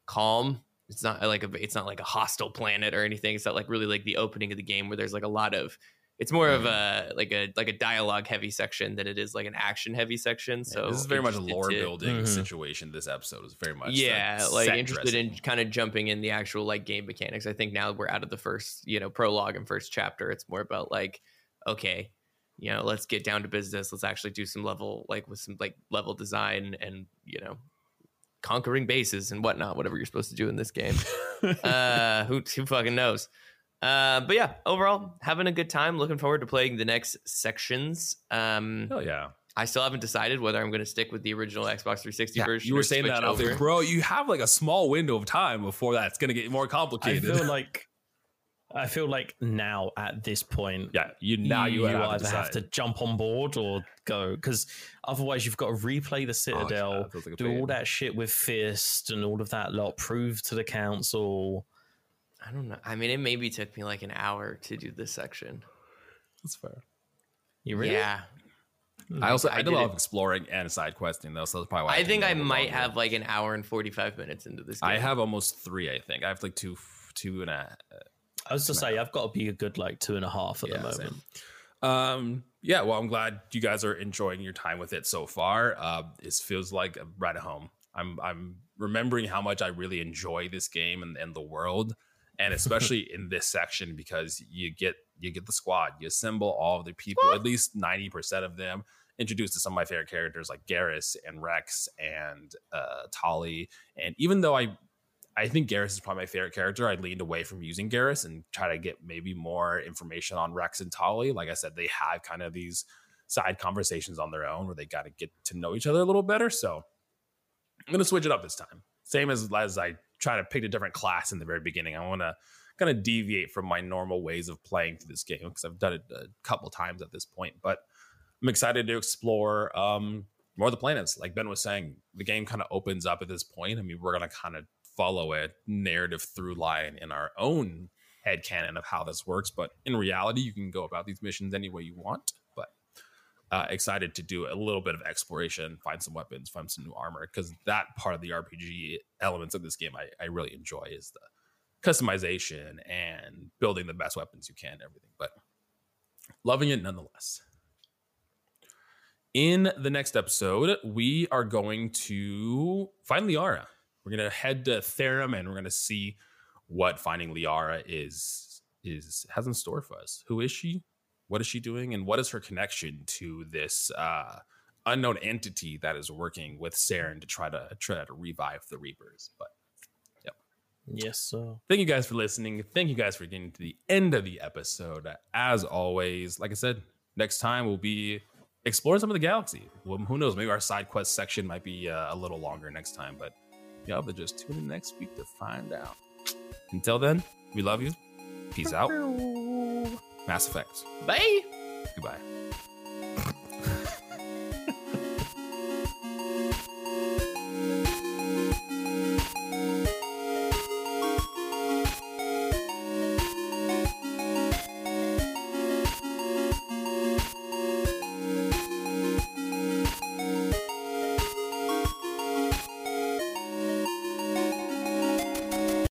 calm. It's not like a it's not like a hostile planet or anything. It's not like really like the opening of the game where there's like a lot of it's more of a like a like a dialogue heavy section than it is like an action heavy section. So yeah, this is very much a lore to, building mm-hmm. situation. This episode is very much yeah, like interested dressing. in kind of jumping in the actual like game mechanics. I think now we're out of the first you know prologue and first chapter. It's more about like okay, you know, let's get down to business. Let's actually do some level like with some like level design and you know conquering bases and whatnot, whatever you're supposed to do in this game. uh, who, who fucking knows? Uh, but yeah, overall, having a good time. Looking forward to playing the next sections. Um, Hell yeah. I still haven't decided whether I'm going to stick with the original Xbox 360 yeah, version. You were saying that out there, bro. You have like a small window of time before that's going to get more complicated. I feel like I feel like now at this point, yeah, you now you, you have either to have to jump on board or go because otherwise you've got to replay the oh, Citadel, oh, like do all that shit with Fist and all of that lot, prove to the council. I don't know. I mean, it maybe took me like an hour to do this section. That's fair. You really? Yeah. I also I, I did a lot of exploring and side questing though, so that's probably why I, I think I might have like an hour and forty five minutes into this. Game. I have almost three. I think I have like two, two and a I was to say I've got to be a good like two and a half at yeah, the moment. Same. Um, yeah, well, I'm glad you guys are enjoying your time with it so far. Uh, it feels like right at home. I'm I'm remembering how much I really enjoy this game and, and the world, and especially in this section because you get you get the squad, you assemble all of the people, at least ninety percent of them, introduced to some of my favorite characters like Garrus and Rex and uh, Tali, and even though I I think Garrus is probably my favorite character. I leaned away from using Garrus and try to get maybe more information on Rex and Tali. Like I said, they have kind of these side conversations on their own where they got to get to know each other a little better. So I'm going to switch it up this time. Same as as I try to pick a different class in the very beginning. I want to kind of deviate from my normal ways of playing through this game because I've done it a couple times at this point. But I'm excited to explore um, more of the planets. Like Ben was saying, the game kind of opens up at this point. I mean, we're gonna kind of follow a narrative through line in our own head canon of how this works, but in reality, you can go about these missions any way you want. Uh, excited to do a little bit of exploration, find some weapons, find some new armor, because that part of the RPG elements of this game I, I really enjoy is the customization and building the best weapons you can, everything. But loving it nonetheless. In the next episode, we are going to find Liara. We're gonna head to Therum and we're gonna see what finding Liara is is has in store for us. Who is she? What is she doing? And what is her connection to this uh, unknown entity that is working with Saren to try to try to revive the Reapers? But yeah. Yes, sir. thank you guys for listening. Thank you guys for getting to the end of the episode. As always, like I said, next time we'll be exploring some of the galaxy. Well, who knows? Maybe our side quest section might be uh, a little longer next time, but y'all but just tune in next week to find out. Until then, we love you. Peace out. Mass Effect. Bye. Goodbye.